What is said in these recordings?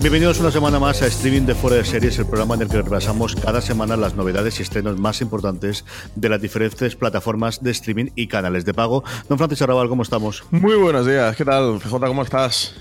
Bienvenidos una semana más a Streaming de Fuera de Series, el programa en el que repasamos cada semana las novedades y estrenos más importantes de las diferentes plataformas de streaming y canales de pago. Don Francisco Arrabal, ¿cómo estamos? Muy buenos días, ¿qué tal? FJ, ¿cómo estás?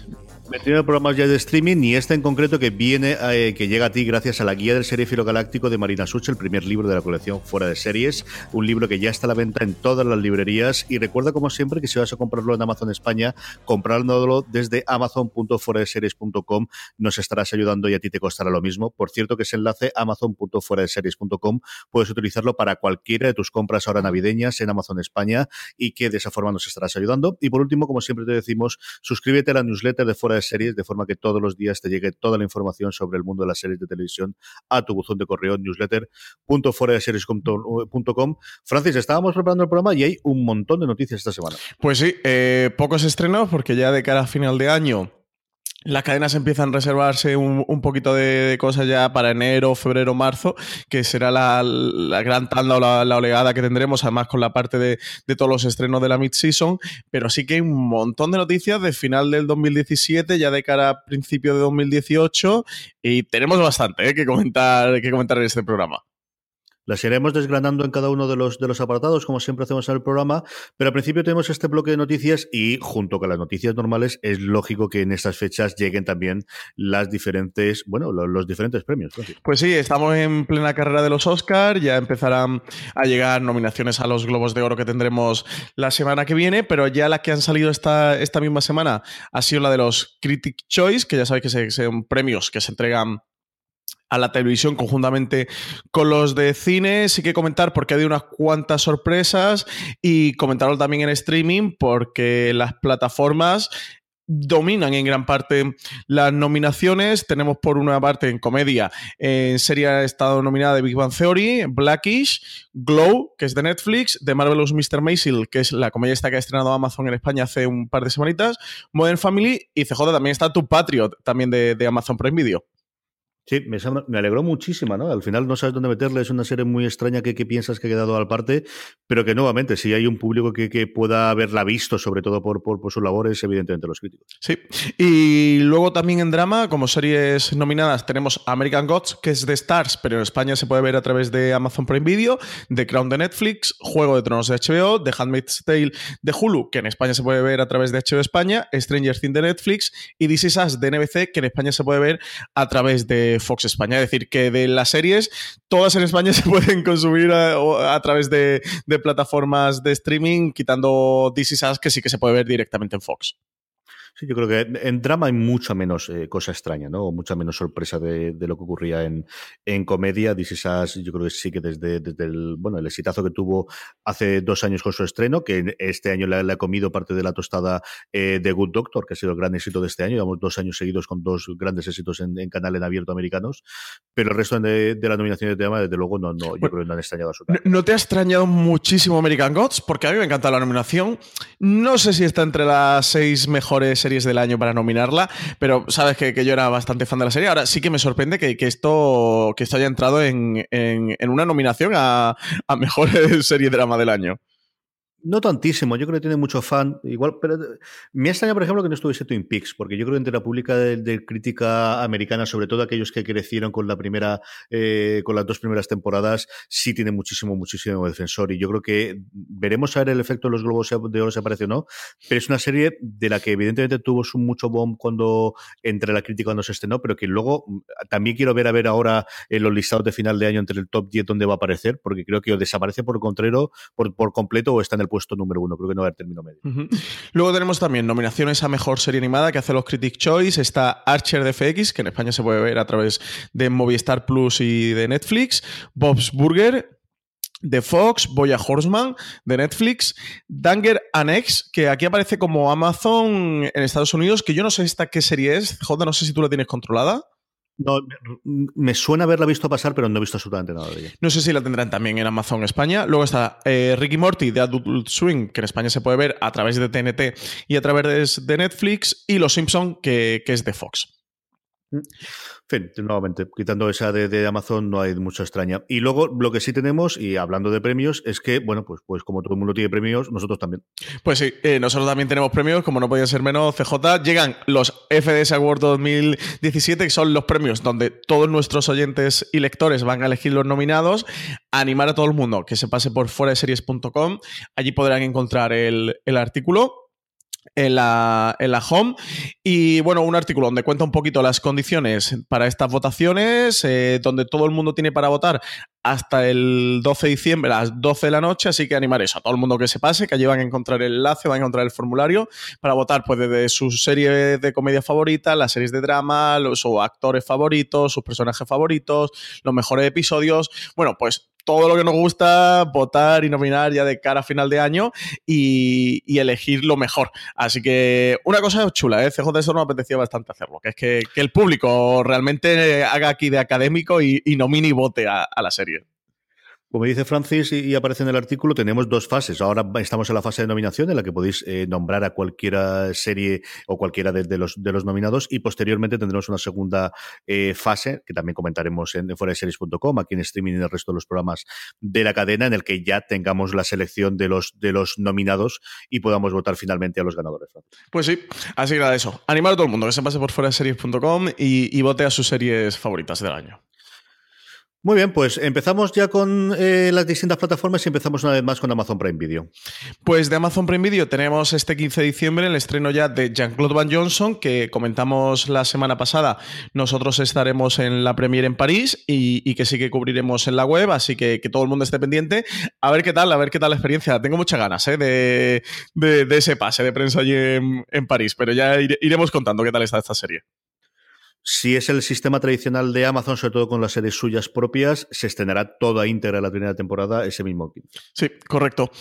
Primer programa ya de streaming y este en concreto que viene, eh, que llega a ti gracias a la guía del Filo galáctico de Marina Such, el primer libro de la colección Fuera de Series, un libro que ya está a la venta en todas las librerías y recuerda como siempre que si vas a comprarlo en Amazon España, comprándolo desde amazon.fueradeseries.com nos estarás ayudando y a ti te costará lo mismo. Por cierto que ese enlace amazon.fueradeseries.com puedes utilizarlo para cualquiera de tus compras ahora navideñas en Amazon España y que de esa forma nos estarás ayudando. Y por último, como siempre te decimos, suscríbete a la newsletter de Fuera series, de forma que todos los días te llegue toda la información sobre el mundo de las series de televisión a tu buzón de correo newsletter.foradeseries.com. Francis, estábamos preparando el programa y hay un montón de noticias esta semana. Pues sí, eh, pocos estrenos porque ya de cara a final de año las cadenas empiezan a reservarse un, poquito de, cosas ya para enero, febrero, marzo, que será la, gran tanda o la, oleada que tendremos, además con la parte de, todos los estrenos de la mid-season. Pero sí que hay un montón de noticias de final del 2017, ya de cara a principio de 2018, y tenemos bastante eh, que, comentar, que comentar en este programa. Las iremos desgranando en cada uno de los, de los apartados, como siempre hacemos en el programa, pero al principio tenemos este bloque de noticias y junto con las noticias normales es lógico que en estas fechas lleguen también las diferentes, bueno, los, diferentes premios. Pues sí, estamos en plena carrera de los Oscars, ya empezarán a llegar nominaciones a los Globos de Oro que tendremos la semana que viene, pero ya las que han salido esta, esta misma semana ha sido la de los Critic Choice, que ya sabéis que son premios que se entregan a la televisión conjuntamente con los de cine. Sí que comentar porque ha habido unas cuantas sorpresas y comentarlo también en streaming porque las plataformas dominan en gran parte las nominaciones. Tenemos por una parte en comedia, en serie ha estado nominada de Big Bang Theory, Blackish, Glow, que es de Netflix, The Marvelous Mr. Maisel, que es la comedia esta que ha estrenado Amazon en España hace un par de semanitas, Modern Family y CJ también está Tu Patriot, también de, de Amazon Prime Video. Sí, me, alegró muchísimo, ¿no? Al final no sabes dónde meterle, es una serie muy extraña que, piensas que ha quedado al parte, pero que nuevamente, si hay un público que, pueda haberla visto, sobre todo por, sus labores, evidentemente los críticos. Sí, y luego también en drama, como series nominadas, tenemos American Gods, que es de Stars, pero en España se puede ver a través de Amazon Prime Video, The Crown de Netflix, Juego de Tronos de HBO, The Handmaid's Tale de Hulu, que en España se puede ver a través de HBO España, Stranger Things de Netflix y This Is Us de NBC, que en España se puede ver a través de Fox España. Es decir, que de las series, todas en España se pueden consumir a, través de, plataformas de streaming, quitando DC Sass, que sí que se puede ver directamente en Fox. Sí, yo creo que en drama hay mucha menos eh, cosa extraña, ¿no? O mucha menos sorpresa de, lo que ocurría en, en comedia. This yo creo que sí que desde, desde el, bueno, el exitazo que tuvo hace dos años con su estreno, que este año le, ha comido parte de la tostada eh, de Good Doctor, que ha sido el gran éxito de este año. Llevamos dos años seguidos con dos grandes éxitos en, en canal en abierto americanos. Pero el resto de, de las nominaciones de drama, desde luego, no, no, yo creo que no han extrañado a su no, ¿No te ha extrañado muchísimo American Gods? Porque a mí me encanta la nominación. No sé si está entre las seis mejores series del año para nominarla, pero sabes que, yo era bastante fan de la serie. Ahora sí que me sorprende que, esto, que esto haya entrado en, una nominación a, a mejor serie drama del año. No tantísimo, yo creo que tiene mucho fan. Igual, pero me extraña, por ejemplo, que no estuviese Twin Peaks, porque yo creo que entre la pública de, crítica americana, sobre todo aquellos que crecieron con la primera, eh, con las dos primeras temporadas, sí tiene muchísimo, muchísimo defensor. Y yo creo que veremos a ver el efecto de los globos de oro se aparece o no, pero es una serie de la que evidentemente tuvo su mucho bomb cuando entre la crítica cuando se estrenó, pero que luego mm, también quiero ver a ver ahora en los listados de final de año entre el top 10 donde va a aparecer, porque creo que o desaparece por contrario, por, por completo, o está en el puesto número uno. Creo que no va a haber término medio. Luego tenemos también nominaciones a mejor serie animada que hace los Critic Choice. Está Archer de FX, que en España se puede ver a través de Movistar Plus y de Netflix. Bob's Burger, de Fox, Boya Horseman, de Netflix, Danger Annex, que aquí aparece como Amazon en Estados Unidos, que yo no sé esta qué serie es, J, no sé si tú la tienes controlada. No, me suena haberla visto pasar, pero no he visto absolutamente nada de ella. No sé si la tendrán también en Amazon España. Luego está eh, Ricky Morty de Adult Swing, que en España se puede ver a través de TNT y a través de Netflix. Y Los Simpson, que, que es de Fox. Mm fin, nuevamente, quitando esa de, Amazon no hay mucho extraña. Y luego lo que sí tenemos, y hablando de premios, es que, bueno, pues, pues como todo el mundo tiene premios, nosotros también. Pues sí, eh, nosotros también tenemos premios, como no podía ser menos, CJ. Llegan los FDS Award 2017, que son los premios donde todos nuestros oyentes y lectores van a elegir los nominados, animar a todo el mundo que se pase por fuera de series.com. Allí podrán encontrar el artículo en la, en la home. Y bueno, un artículo donde cuenta un poquito las condiciones para estas votaciones, eh, donde todo el mundo tiene para votar hasta el 12 de diciembre a las 12 de la noche, así que animar eso a todo el mundo que se pase, que allí van a encontrar el enlace, van a encontrar el formulario para votar pues desde su serie de comedia favorita, las series de drama, los actores favoritos, sus personajes favoritos, los mejores episodios. Bueno, pues todo lo que nos gusta, votar y nominar ya de cara a final de año y, elegir lo mejor. Así que una cosa chula, ¿eh? CJ eso nos apetecía bastante hacerlo, que es que, el público realmente haga aquí de académico y, nomine y vote a la serie. Como dice Francis y, aparece en el artículo, tenemos dos fases. Ahora estamos en la fase de nominación, en la que podéis eh, nombrar a cualquiera serie o cualquiera de, los, nominados, y posteriormente tendremos una segunda eh, fase, que también comentaremos en, en series.com, aquí en streaming y en el resto de los programas de la cadena, en el que ya tengamos la selección de los, de los nominados y podamos votar finalmente a los ganadores. Pues sí, así que nada, eso. Animar a todo el mundo que se pase por y, y vote a sus series favoritas del año. Muy bien, pues empezamos ya con eh, las distintas plataformas y empezamos una vez más con Amazon Prime Video. Pues de Amazon Prime Video tenemos este 15 de diciembre el estreno ya de Jean-Claude Van Johnson, que comentamos la semana pasada. Nosotros estaremos en la premiere en París y, que sí que cubriremos en la web, así que que todo el mundo esté pendiente. A ver qué tal, a ver qué tal la experiencia. Tengo muchas ganas ¿eh? de, ese pase de prensa allí en París, pero ya iremos contando qué tal está esta serie. Si es el sistema tradicional de Amazon, sobre todo con las series suyas propias, se estrenará toda íntegra la primera temporada ese mismo 15. Sí, correcto.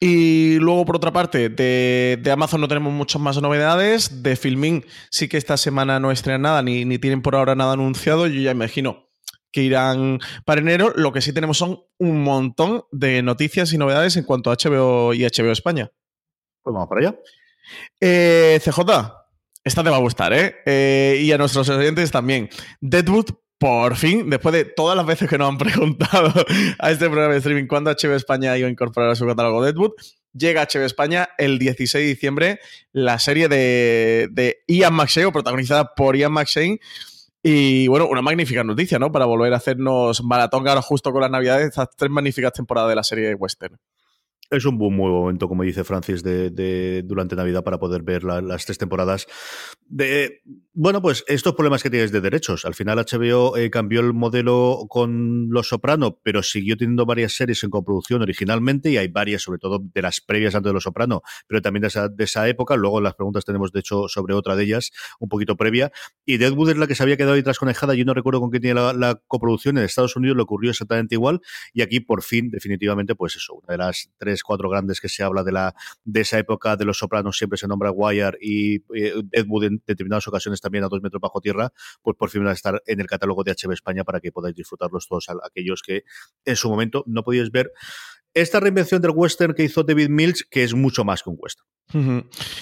Y luego, por otra parte, de, Amazon no tenemos muchas más novedades. De Filming sí que esta semana no estrenan nada, ni, ni tienen por ahora nada anunciado. Yo ya imagino que irán para enero. Lo que sí tenemos son un montón de noticias y novedades en cuanto a HBO y HBO España. Pues vamos para allá. Eh, CJ, esta te va a gustar, ¿eh? ¿eh? Y a nuestros oyentes también. Deadwood, por fin, después de todas las veces que nos han preguntado a este programa de streaming cuándo HBO España iba a incorporar a su catálogo Deadwood, llega a HBO España el 16 de diciembre la serie de, de Ian McShane, protagonizada por Ian McShane. Y bueno, una magnífica noticia, ¿no? Para volver a hacernos maratón ahora justo con las navidades, estas tres magníficas temporadas de la serie de western. Es un buen momento, como dice Francis, de, durante Navidad para poder ver las tres temporadas. De, bueno, pues estos problemas que tienes de derechos. Al final HBO eh, cambió el modelo con Los Soprano, pero siguió teniendo varias series en coproducción originalmente y hay varias, sobre todo de las previas antes de Los Soprano, pero también de esa, de esa época. Luego las preguntas tenemos, de hecho, sobre otra de ellas, un poquito previa. Y Deadwood es la que se había quedado ahí trasconejada. Yo no recuerdo con quién tiene la, coproducción. En Estados Unidos le ocurrió exactamente igual. Y aquí, por fin, definitivamente, pues eso, una de las tres cuatro grandes que se habla de la de esa época de los sopranos, siempre se nombra Wire y eh, Ed en determinadas ocasiones también a dos metros bajo tierra, pues por fin van a estar en el catálogo de HB España para que podáis disfrutarlos todos aquellos que en su momento no podíais ver esta reinvención del western que hizo David Mills, que es mucho más que un western.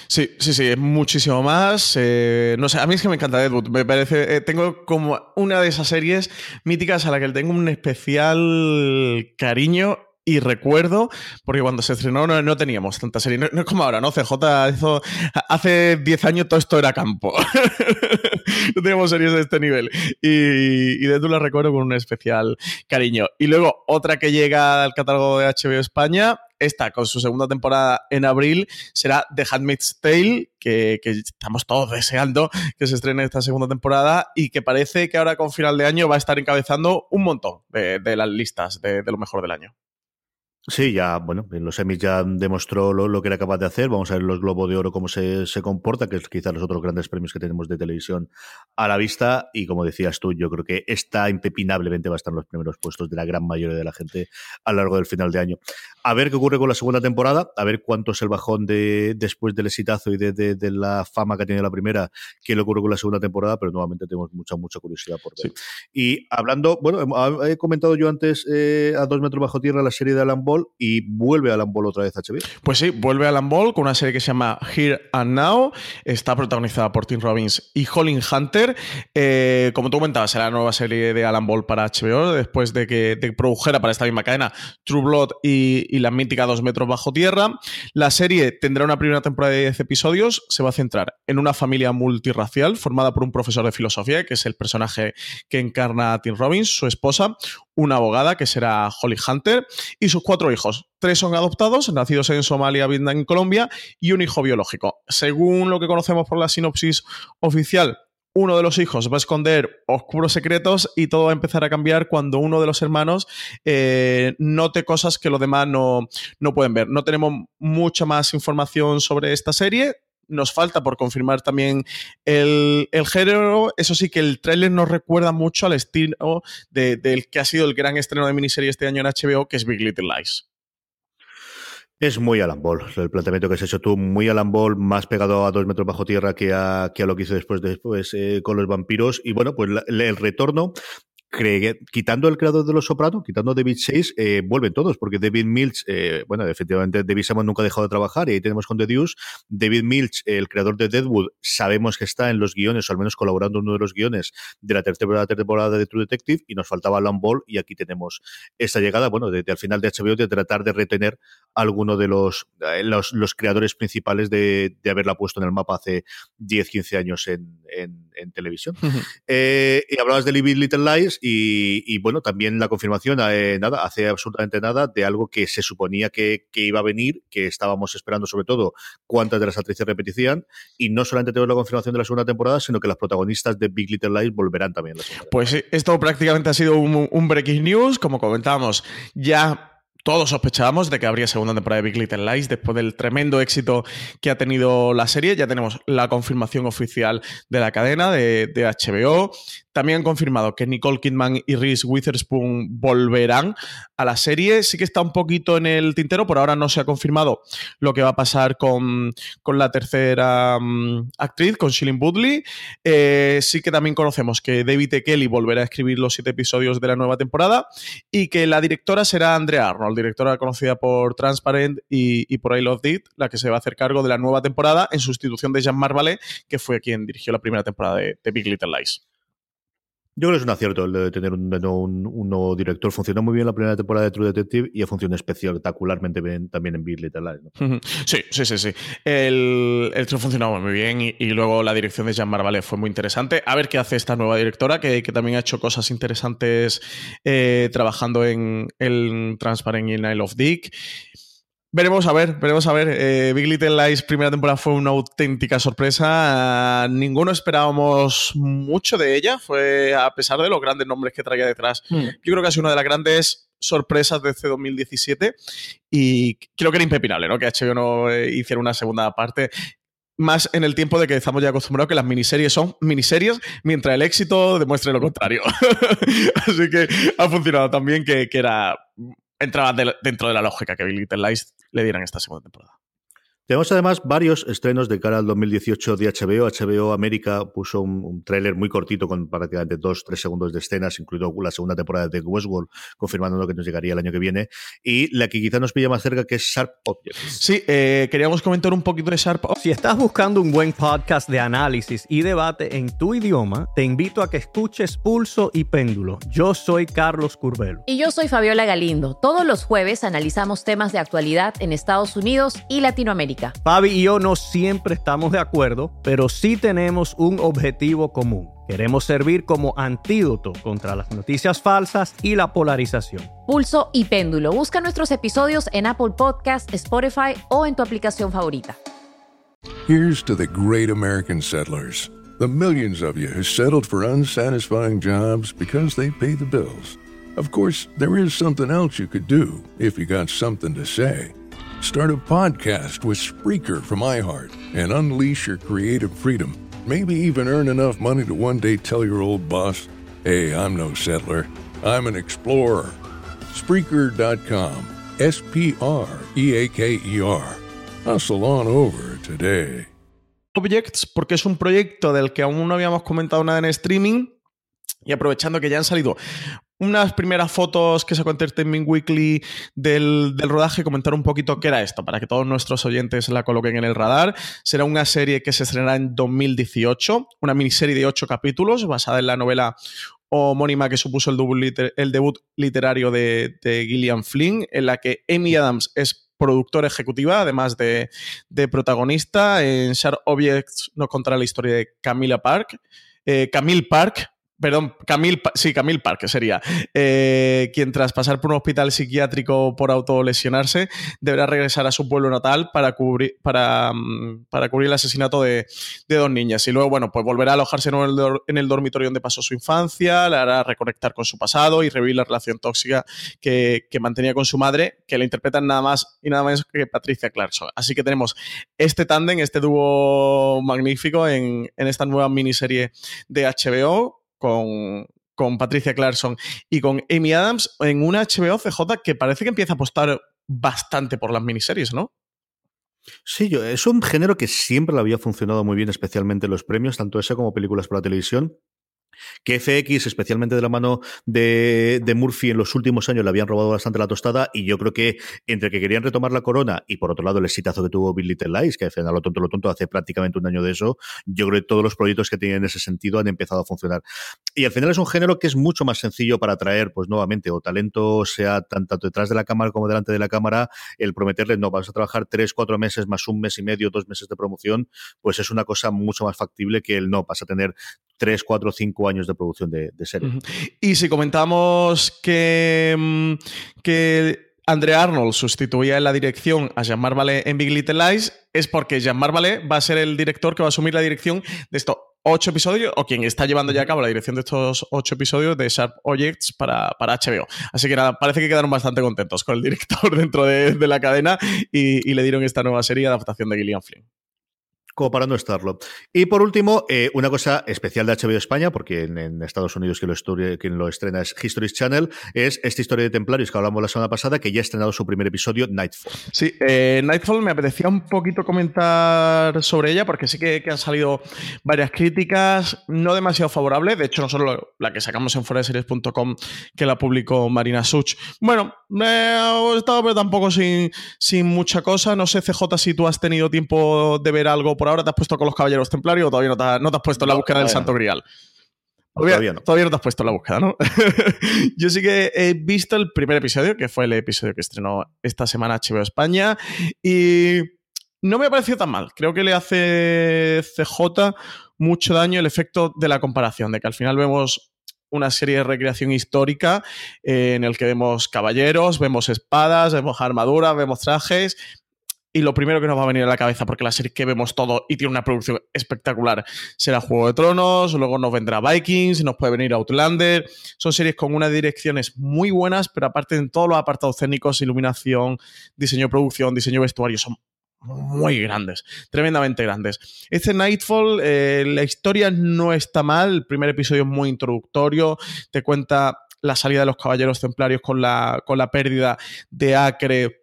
Sí, sí, sí, es muchísimo más. Eh, no sé, a mí es que me encanta Deadwood. Me parece, eh, tengo como una de esas series míticas a la que le tengo un especial cariño y recuerdo, porque cuando se estrenó no, teníamos tanta serie, no, es como ahora, ¿no? CJ hizo, hace 10 años todo esto era campo. no teníamos series de este nivel. Y, de tú la recuerdo con un especial cariño. Y luego otra que llega al catálogo de HBO España, esta con su segunda temporada en abril, será The Handmaid's Tale, que, estamos todos deseando que se estrene esta segunda temporada y que parece que ahora con final de año va a estar encabezando un montón de, las listas de lo mejor del año. Sí, ya, bueno, en los semis ya demostró lo, que era capaz de hacer. Vamos a ver los Globos de Oro cómo se, se, comporta, que es quizás los otros grandes premios que tenemos de televisión a la vista. Y como decías tú, yo creo que esta impepinablemente va a estar en los primeros puestos de la gran mayoría de la gente a lo largo del final de año. A ver qué ocurre con la segunda temporada, a ver cuánto es el bajón de después del exitazo y de, de, la fama que ha tenido la primera, qué le ocurre con la segunda temporada, pero nuevamente tenemos mucha, mucha curiosidad por ver. Y hablando, bueno, he comentado yo antes eh, a dos metros bajo tierra la serie de Alan y vuelve Alan Ball otra vez HBO. Pues sí, vuelve Alan Ball con una serie que se llama Here and Now. Está protagonizada por Tim Robbins y Colin Hunter. Eh, como tú comentabas, será la nueva serie de Alan Ball para HBO después de que produjera para esta misma cadena True Blood y, la mítica Dos metros bajo tierra. La serie tendrá una primera temporada de 10 episodios. Se va a centrar en una familia multirracial formada por un profesor de filosofía, que es el personaje que encarna a Tim Robbins, su esposa, una abogada que será Holly Hunter y sus cuatro hijos. Tres son adoptados, nacidos en Somalia, Vietnam y Colombia, y un hijo biológico. Según lo que conocemos por la sinopsis oficial, uno de los hijos va a esconder oscuros secretos y todo va a empezar a cambiar cuando uno de los hermanos eh, note cosas que los demás no, no pueden ver. No tenemos mucha más información sobre esta serie nos falta por confirmar también el, género. Eso sí que el tráiler nos recuerda mucho al estilo del que ha sido el gran estreno de miniserie este año en HBO, que es Big Little Lies. Es muy Alan Ball, el planteamiento que has hecho tú, muy Alan Ball, más pegado a dos metros bajo tierra que a, que a lo que hizo después, después eh, con los vampiros. Y bueno, pues el retorno quitando el creador de Los Sopranos, quitando David Chase, eh, vuelven todos, porque David Milch, eh, bueno, efectivamente David Simon nunca ha dejado de trabajar y ahí tenemos con The Deuce. David Milch, el creador de Deadwood, sabemos que está en los guiones, o al menos colaborando en uno de los guiones de la tercera temporada de True Detective, y nos faltaba Alan Ball, y aquí tenemos esta llegada, bueno, desde al final de HBO, de tratar de retener a alguno de los, eh, los, los, creadores principales de, de, haberla puesto en el mapa hace 10, 15 años en, en, televisión. y hablabas de Living Little Lies, y, bueno, también la confirmación, eh, nada, hace absolutamente nada de algo que se suponía que, iba a venir, que estábamos esperando sobre todo cuántas de las actrices repetían, y no solamente tenemos la confirmación de la segunda temporada, sino que las protagonistas de Big Little Lies volverán también. La pues esto prácticamente ha sido un, un breaking news, como comentábamos, ya todos sospechábamos de que habría segunda temporada de Big Little Lies después del tremendo éxito que ha tenido la serie. Ya tenemos la confirmación oficial de la cadena de, de HBO. También han confirmado que Nicole Kidman y Reese Witherspoon volverán a la serie. Sí que está un poquito en el tintero, por ahora no se ha confirmado lo que va a pasar con, la tercera mm, actriz, con Shilling Woodley. Eh, sí que también conocemos que David E. Kelly volverá a escribir los siete episodios de la nueva temporada y que la directora será Andrea Arnold, directora conocida por Transparent y, por I Love It, la que se va a hacer cargo de la nueva temporada en sustitución de Jean Marvalet, que fue quien dirigió la primera temporada de Big Little Lies. Yo creo que es un acierto el de tener un, nuevo director. Funcionó muy bien la primera temporada de True Detective y ha funcionado espectacularmente bien también en Big Little Lies. Sí, sí, sí, sí. El, el funcionaba muy bien y, luego la dirección de Jean Marvalet fue muy interesante. A ver qué hace esta nueva directora, que, también ha hecho cosas interesantes eh, trabajando en el Transparent y I Love Dick. Veremos a ver, veremos a ver. Eh, Big Little Lies primera temporada fue una auténtica sorpresa. ninguno esperábamos mucho de ella, fue a pesar de los grandes nombres que traía detrás. Hmm. Yo creo que ha sido una de las grandes sorpresas de este 2017 y creo que era impepinable, ¿no? Que HBO no eh, hiciera una segunda parte más en el tiempo de que estamos ya acostumbrados que las miniseries son miniseries, mientras el éxito demuestre lo contrario. Así que ha funcionado también que, que era entraba dentro de la lógica que Big Little Lies le dieran esta segunda temporada. Tenemos además varios estrenos de cara al 2018 de HBO. HBO América puso un, tráiler muy cortito con prácticamente dos, tres segundos de escenas, incluido la segunda temporada de Westworld, confirmando lo que nos llegaría el año que viene. Y la que quizá nos pilla más cerca, que es Sharp Objects. Sí, eh, queríamos comentar un poquito de Sharp Objects. Si estás buscando un buen podcast de análisis y debate en tu idioma, te invito a que escuches Pulso y Péndulo. Yo soy Carlos Curbelo. Y yo soy Fabiola Galindo. Todos los jueves analizamos temas de actualidad en Estados Unidos y Latinoamérica. Fabi y yo no siempre estamos de acuerdo, pero sí tenemos un objetivo común. Queremos servir como antídoto contra las noticias falsas y la polarización. Pulso y péndulo. Busca nuestros episodios en Apple Podcast, Spotify o en tu aplicación favorita. Here's to the great American settlers. The millions of you who settled for unsatisfying jobs because they pay the bills. Of course, there is something else you could do if you got something to say. Start a podcast with Spreaker from iHeart and unleash your creative freedom. Maybe even earn enough money to one day tell your old boss, hey, I'm no settler, I'm an explorer. Spreaker.com. S P R E A K E R. Hustle on over today. Objects, porque es un proyecto del que aún no habíamos comentado nada en streaming. Y aprovechando que ya han salido unas primeras fotos que sacó Entertainment Weekly del, del, rodaje, comentar un poquito qué era esto, para que todos nuestros oyentes la coloquen en el radar. Será una serie que se estrenará en 2018, una miniserie de ocho capítulos basada en la novela homónima que supuso el, el debut literario de, de, Gillian Flynn, en la que Amy Adams es productora ejecutiva, además de, de protagonista. En Sharp Objects nos contará la historia de Camila Park. Eh, Camille Park, Perdón, Camille, sí, Camille Park sería, eh, quien tras pasar por un hospital psiquiátrico por autolesionarse, deberá regresar a su pueblo natal para cubrir, para, mm, para cubrir el asesinato de, dos niñas. Y luego, bueno, pues volverá a alojarse en el, dormitorio donde pasó su infancia, le hará reconectar con su pasado y revivir la relación tóxica que, mantenía con su madre, que la interpretan nada más y nada menos que Patricia Clarkson. Así que tenemos este tándem, este dúo magnífico en, en esta nueva miniserie de HBO con, con Patricia Clarkson y con Amy Adams en una HBO CJ que parece que empieza a apostar bastante por las miniseries, ¿no? Sí, yo, es un género que siempre le había funcionado muy bien, especialmente en los premios, tanto ese como películas para televisión que FX, especialmente de la mano de, Murphy en los últimos años, le habían robado bastante la tostada y yo creo que entre que querían retomar la corona y por otro lado el exitazo que tuvo Bill Little Lies, que al final lo tonto lo tonto hace prácticamente un año de eso, yo creo que todos los proyectos que tienen en ese sentido han empezado a funcionar. Y al final es un género que es mucho más sencillo para atraer, pues nuevamente, o talento sea tanto detrás de la cámara como delante de la cámara, el prometerle, no, vas a trabajar tres, cuatro meses más un mes y medio, dos meses de promoción, pues es una cosa mucho más factible que el no, vas a tener tres, cuatro, cinco años de producción de, serie. Y si comentamos que, mm, que Andrea Arnold sustituía en la dirección a Jean Marvale en Big Little Lies, es porque Jean Marvale va a ser el director que va a asumir la dirección de estos ocho episodios, o quien está llevando ya a cabo la dirección de estos ocho episodios de Sharp Objects para, para HBO. Así que nada, parece que quedaron bastante contentos con el director dentro de, la cadena y, y, le dieron esta nueva serie de adaptación de Gillian Flynn como para no estarlo. Y por último, eh, una cosa especial de HBO España, porque en, Estados Unidos quien lo, lo, estrena es History Channel, es esta historia de Templarios que hablamos la semana pasada, que ya ha estrenado su primer episodio, Nightfall. Sí, eh, Nightfall me apetecía un poquito comentar sobre ella, porque sí que, han salido varias críticas, no demasiado favorables, de hecho no solo la que sacamos en foraseries.com, que la publicó Marina Such. Bueno, he estado pero tampoco sin, sin mucha cosa, no sé CJ si tú has tenido tiempo de ver algo por ahora te has puesto con los caballeros templarios o todavía no te, has, puesto en la búsqueda del Santo Grial. Todavía, no. todavía no te has puesto en la búsqueda, ¿no? Yo sí que he visto el primer episodio, que fue el episodio que estrenó esta semana HBO España, y no me ha parecido tan mal. Creo que le hace CJ mucho daño el efecto de la comparación, de que al final vemos una serie de recreación histórica eh, en el que vemos caballeros, vemos espadas, vemos armaduras, vemos trajes, y lo primero que nos va a venir a la cabeza, porque la serie que vemos todo y tiene una producción espectacular, será Juego de Tronos, luego nos vendrá Vikings, nos puede venir Outlander. Son series con unas direcciones muy buenas, pero aparte en todos los apartados técnicos, iluminación, diseño de producción, diseño de vestuario, son muy grandes, tremendamente grandes. Este Nightfall, eh, la historia no está mal, el primer episodio es muy introductorio, te cuenta la salida de los caballeros templarios con la, con la pérdida de Acre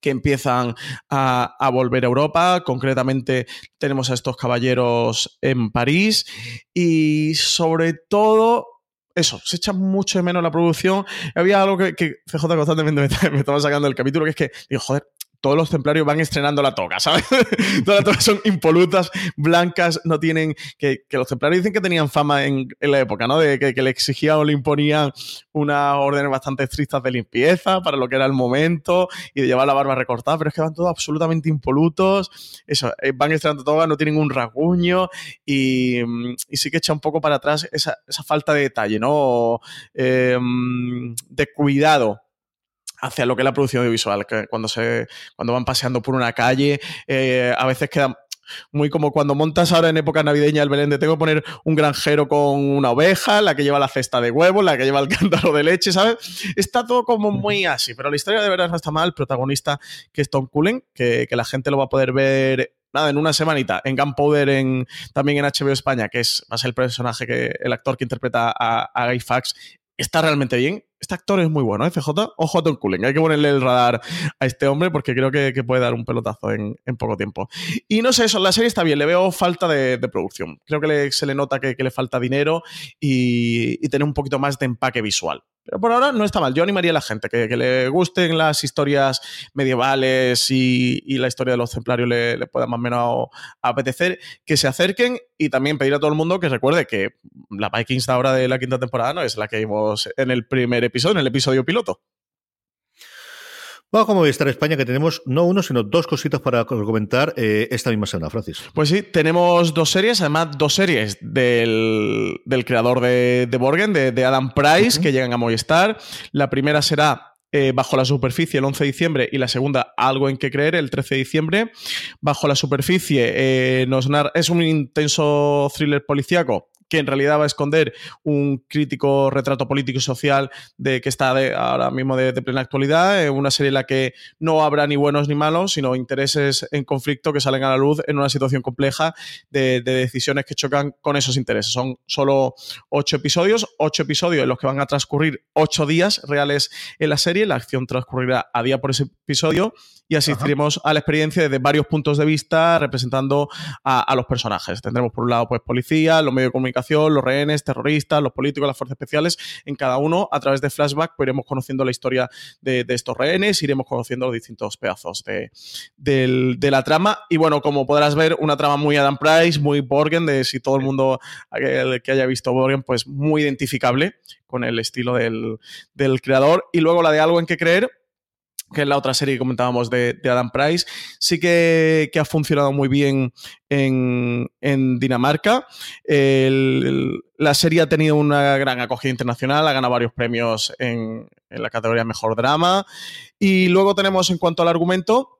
que empiezan a, volver a Europa. Concretamente tenemos a estos caballeros en París y sobre todo... Eso, se echa mucho de menos la producción. Había algo que, que CJ constantemente me, me, estaba sacando del capítulo, que es que, digo, joder, todos los templarios van estrenando la toga, ¿sabes? Todas las togas son impolutas, blancas, no tienen. Que, los templarios dicen que tenían fama en, la época, ¿no? De que, le exigían o le imponían unas órdenes bastante estrictas de limpieza para lo que era el momento y de llevar la barba recortada, pero es que van todos absolutamente impolutos. Eso, eh, van estrenando toga, no tienen un rasguño y, sí que echa un poco para atrás esa, falta de detalle, ¿no? Em, de cuidado hacia lo que es la producción audiovisual, que cuando, se, cuando van paseando por una calle, eh, a veces queda muy como cuando montas ahora en época navideña el Belén de tengo que poner un granjero con una oveja, la que lleva la cesta de huevos, la que lleva el cántaro de leche, ¿sabes? Está todo como muy así, pero la historia de verdad no está mal. El protagonista, que es Tom Cullen, que, la gente lo va a poder ver nada, en una semanita, en Gunpowder, en, también en HBO España, que es, va a ser el personaje que, el actor que interpreta a, a Guy Fawkes, está realmente bien. Este actor es muy bueno, ¿eh, CJ? Ojo a Tom Cullen. Hay que ponerle el radar a este hombre porque creo que, puede dar un pelotazo en, poco tiempo. Y no sé, eso, la serie está bien. Le veo falta de, producción. Creo que se le nota que, le falta dinero y, y tener un poquito más de empaque visual. Pero por ahora no está mal. Yo animaría a la gente que, le gusten las historias medievales y, la historia de los templarios le, pueda más o menos apetecer, que se acerquen y también pedir a todo el mundo que recuerde que la Vikings ahora de la quinta temporada no es la que vimos en el primer episodio, en el episodio piloto. Vamos como estar España, que tenemos no uno, sino dos cositas para comentar eh, esta misma semana, Francis. Pues sí, tenemos dos series, además dos series del, creador de, de Borgen, de, Adam Price, que llegan a Movistar. La primera será eh, Bajo la superficie el 11 de diciembre y la segunda Algo en que creer el 13 de diciembre. Bajo la superficie eh, nos es un intenso thriller policíaco que en realidad va a esconder un crítico retrato político y social de que está ahora mismo de, plena actualidad, en una serie en la que no habrá ni buenos ni malos, sino intereses en conflicto que salen a la luz en una situación compleja de, decisiones que chocan con esos intereses. Son solo ocho episodios, ocho episodios en los que van a transcurrir ocho días reales en la serie, la acción transcurrirá a día por ese episodio y asistiremos a la experiencia desde varios puntos de vista representando a, los personajes. Tendremos por un lado pues policía, los medios de comunicación, los rehenes, terroristas, los políticos, las fuerzas especiales. En cada uno, a través de flashback, pues iremos conociendo la historia de, estos rehenes, iremos conociendo los distintos pedazos de, la trama. Y bueno, como podrás ver, una trama muy Adam Price, muy Borgen, de si todo el mundo que haya visto Borgen, pues muy identificable con el estilo del, del creador. Y luego la de algo en que creer, que es la otra serie que comentábamos de, Adam Price, sí que, ha funcionado muy bien en, Dinamarca. la serie ha tenido una gran acogida internacional, ha ganado varios premios en, en la categoría Mejor Drama. Y luego tenemos en cuanto al argumento,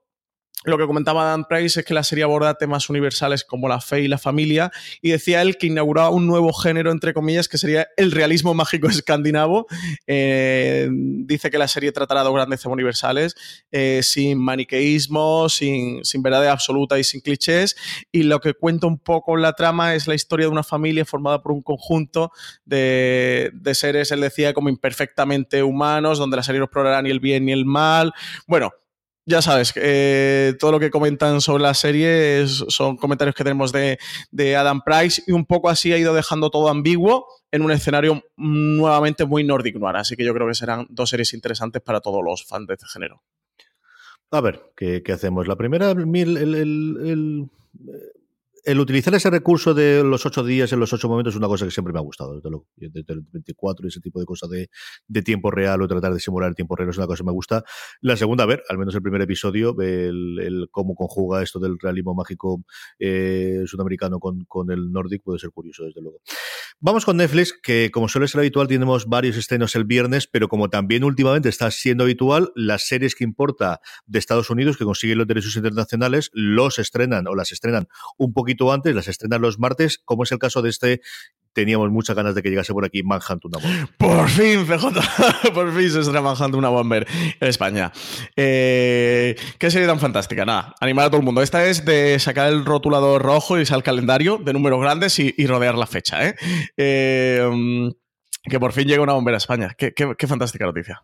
lo que comentaba Dan Price es que la serie aborda temas universales como la fe y la familia, y decía él que inauguraba un nuevo género, entre comillas, que sería el realismo mágico escandinavo. Eh, dice que la serie tratará de grandes temas universales, eh, sin maniqueísmo, sin, sin verdad absoluta y sin clichés, y lo que cuenta un poco la trama es la historia de una familia formada por un conjunto de, de seres, él decía, como imperfectamente humanos, donde la serie no explorará ni el bien ni el mal. Bueno, ya sabes, eh, todo lo que comentan sobre la serie son comentarios que tenemos de, Adam Price y un poco así ha ido dejando todo ambiguo en un escenario nuevamente muy Nordic noir. Así que yo creo que serán dos series interesantes para todos los fans de este género. A ver, ¿qué, hacemos? La primera, el, el utilizar ese recurso de los ocho días en los ocho momentos es una cosa que siempre me ha gustado, desde luego. Desde el 24 y ese tipo de cosas de, tiempo real o tratar de simular el tiempo real es una cosa que me gusta. La segunda, ver, al menos el primer episodio, el, el cómo conjuga esto del realismo mágico eh, sudamericano con, con, el Nordic puede ser curioso, desde luego. Vamos con Netflix, que como suele ser habitual, tenemos varios estrenos el viernes, pero como también últimamente está siendo habitual, las series que importa de Estados Unidos, que consiguen los derechos internacionales, los estrenan o las estrenan un poquito antes, las estrenan los martes, como es el caso de este teníamos muchas ganas de que llegase por aquí Manhunt una Bomber. Por fin, CJ, por fin se estrena Manhunt una Bomber en España. Eh, qué serie tan fantástica, nada, animar a todo el mundo. Esta es de sacar el rotulador rojo y al calendario de números grandes y, rodear la fecha, ¿eh? ¿eh? Que por fin llega una bombera a España. qué fantástica noticia.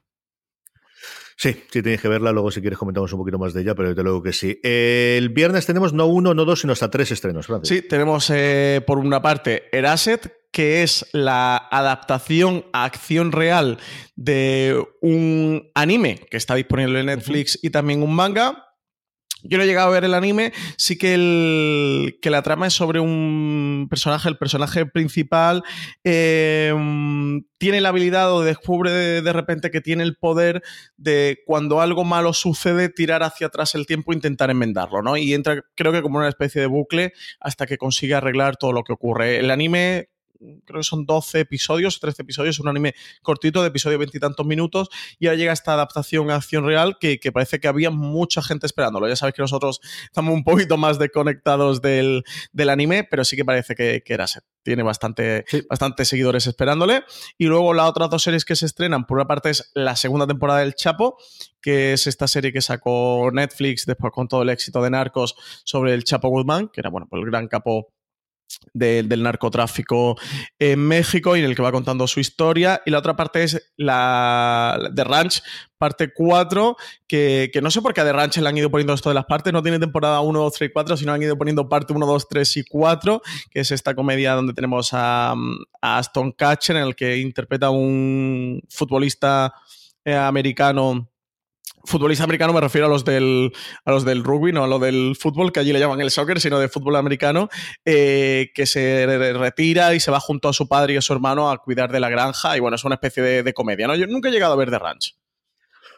Sí, sí tenéis que verla, luego si quieres comentamos un poquito más de ella, pero desde luego que sí. el viernes tenemos no uno, no dos, sino hasta tres estrenos, Sí, tenemos eh, por una parte Eraset, que es la adaptación a acción real de un anime que está disponible en Netflix y también un manga. Yo no he llegado a ver el anime, sí que, el, que la trama es sobre un personaje, el personaje principal em, tiene la habilidad o descubre de, repente que tiene el poder de cuando algo malo sucede, tirar hacia atrás el tiempo e intentar enmendarlo, ¿no? Y entra, creo que como una especie de bucle hasta que consigue arreglar todo lo que ocurre. El anime creo que son 12 episodios, 13 episodios, un anime cortito de episodio veintitantos minutos, y ahora llega esta adaptación a acción real que, parece que había mucha gente esperándolo. Ya sabéis que nosotros estamos un poquito más desconectados del, anime, pero sí que parece que, era set. Tiene bastante, bastantes seguidores esperándole. Y luego las otras dos series que se estrenan, por una parte es la segunda temporada del Chapo, que es esta serie que sacó Netflix después con todo el éxito de Narcos sobre el Chapo Goodman, que era bueno, pues el gran capo del narcotráfico en México y en el que va contando su historia. Y la otra parte es la de Ranch, parte 4, que, no sé por qué a The Ranch le han ido poniendo esto de las partes, no tiene temporada 1, 2, 3 y 4, sino han ido poniendo parte 1, 2, 3 y 4, que es esta comedia donde tenemos a, a Aston Catcher, en el que interpreta un futbolista eh, americano futbolista americano me refiero a los del, a los del rugby, no a lo del fútbol, que allí le llaman el soccer, sino de fútbol americano, eh, que se retira y se va junto a su padre y a su hermano a cuidar de la granja. Y bueno, es una especie de, de comedia. ¿no? Yo nunca he llegado a ver The Ranch.